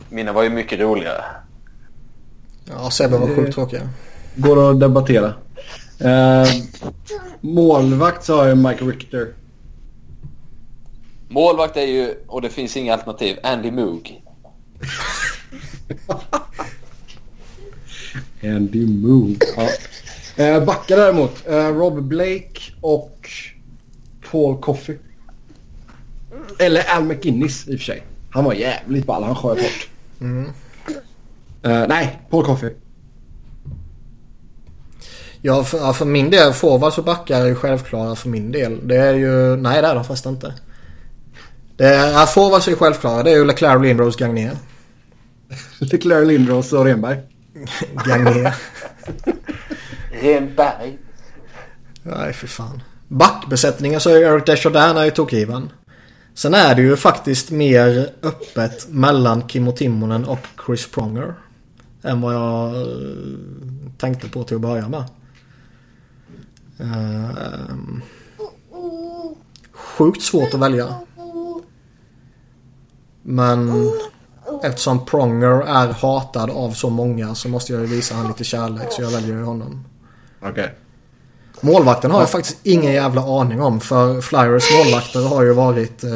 Mina var ju mycket roligare. Ja, Sebbe var sjukt tråkiga. Går att debattera. Eh, målvakt så har jag Mike Richter. Målvakt är ju, och det finns inga alternativ, Andy Moog. <laughs> Andy Moog. Ja. Eh, backar däremot. Eh, Rob Blake och Paul Coffey. Eller Al McInnes i och för sig. Han var jävligt ball. Han sköt hårt. Mm. Uh, nej, Paul Coffey. Ja för, ja, för min del. Forwards och backar är ju självklara för min del. Det är ju... Nej det är de fast inte. Det är, ja, forwards är ju självklara. Det är ju Leclerc, Lindros, Gagner. <laughs> Leclerc, Lindros och Renberg. <laughs> Gagner. <laughs> Renberg. Nej för fan. Backbesättningen så är Eric Desjardins i tokgiven. Sen är det ju faktiskt mer öppet mellan Kimmo Timonen och Chris Pronger. Än vad jag eh, tänkte på till att börja med. Eh, sjukt svårt att välja. Men eftersom Pronger är hatad av så många så måste jag ju visa honom lite kärlek så jag väljer honom. Okej. Okay. Målvakten har jag faktiskt ingen jävla aning om. För Flyers målvakter har ju varit eh,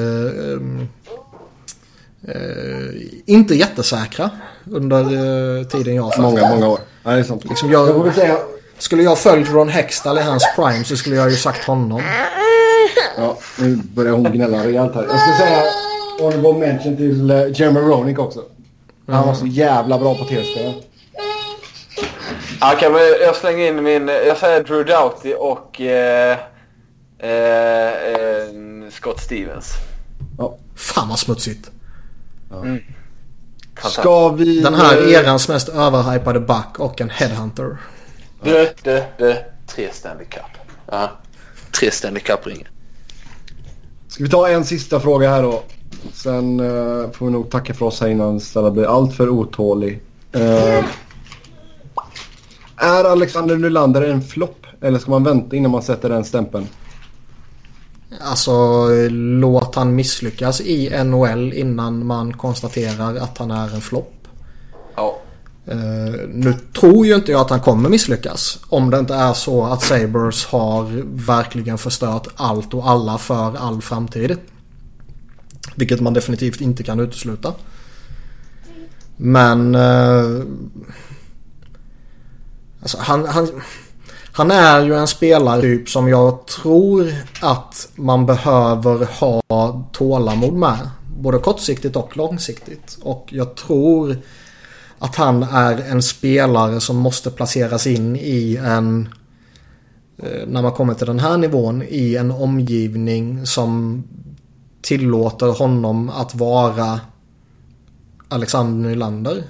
eh, inte jättesäkra under eh, tiden jag har Många, många år. Ja, det är sant. Liksom jag. Skulle jag följt Ron Hextall i hans prime så skulle jag ju sagt honom. Ja, nu börjar hon gnälla rejält här. Jag ska säga honorable mention till uh, Jeremy Roenick också. Han var så jävla bra på tv-spel. Ja, kan jag slänger in min... Jag säger Drew Doughty och eh, eh, eh, Scott Stevens. Ja. Fan vad smutsigt. Ja. Mm. Ska vi... Den här erans mest överhypade back och en headhunter. Du, du, du. Tre Stanley Cup. Ja. Tre Stanley Cup-ringar. Ska vi ta en sista fråga här då? Sen uh, får vi nog tacka för oss här innan Stella blir allt för otålig. Uh, är Alexander Nylander en flopp? Eller ska man vänta innan man sätter den stämpeln? Alltså låt han misslyckas i NHL innan man konstaterar att han är en flopp. Ja. Uh, nu tror ju inte jag att han kommer misslyckas. Om det inte är så att Sabres har verkligen förstört allt och alla för all framtid. Vilket man definitivt inte kan utesluta. Men... Uh, Alltså han, han, han är ju en spelartyp som jag tror att man behöver ha tålamod med. Både kortsiktigt och långsiktigt. Och jag tror att han är en spelare som måste placeras in i en eh, när man kommer till den här nivån i en omgivning som tillåter honom att vara Alexander Nylander.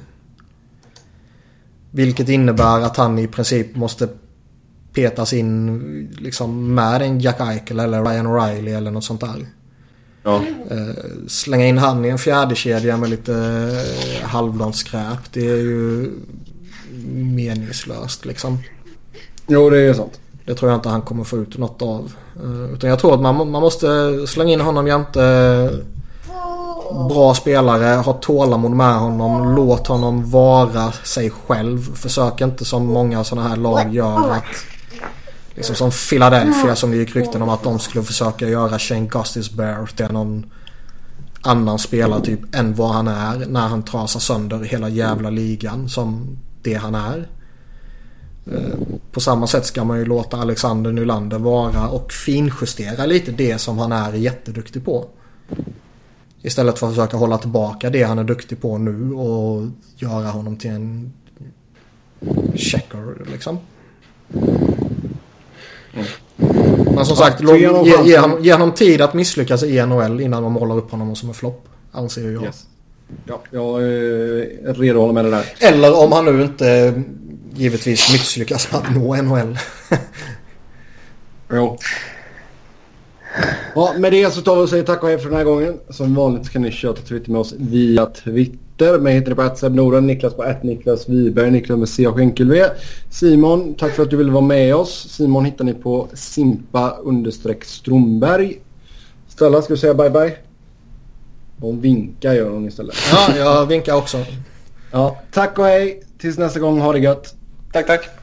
Vilket innebär att han i princip måste petas in liksom med en Jack Eichel eller Ryan O'Reilly eller något sånt där. Ja. Uh, slänga in han i en fjärde kedja med lite uh, halvdant skräp. Det är ju meningslöst liksom. Jo det är sant. Det tror jag inte han kommer få ut något av. Uh, utan jag tror att man, man måste slänga in honom jämte bra spelare, ha tålamod med honom, låt honom vara sig själv. Försök inte som många sådana här lag gör att Liksom som Philadelphia som det gick rykten om att de skulle försöka göra Shane Gustis Bear till någon annan spelare typ än vad han är när han trasar sönder hela jävla ligan som det han är. Eh, på samma sätt ska man ju låta Alexander Nylander vara och finjustera lite det som han är jätteduktig på. Istället för att försöka hålla tillbaka det han är duktig på nu och göra honom till en checker liksom. Mm. Men som sagt, ge, ge, honom, ge honom tid att misslyckas i NHL innan man målar upp honom som en flopp. Anser jag. Yes. Ja, jag är redo att hålla med det där. Eller om han nu inte givetvis misslyckas med att nå NHL. <laughs> jo. Ja, med det så tar vi och säger tack och hej för den här gången. Som vanligt kan ni köta Twitter med oss via Twitter. Mig heter ni på att Niklas på att Niklas Wiberg, Niklas med C och enkel V. Simon, tack för att du ville vara med oss. Simon hittar ni på simpa understreck Stromberg. Stella, ska du säga bye bye? Hon vinkar gör hon istället. Ja, jag vinkar också. Ja, tack och hej. Tills nästa gång. Ha det gött. Tack, tack.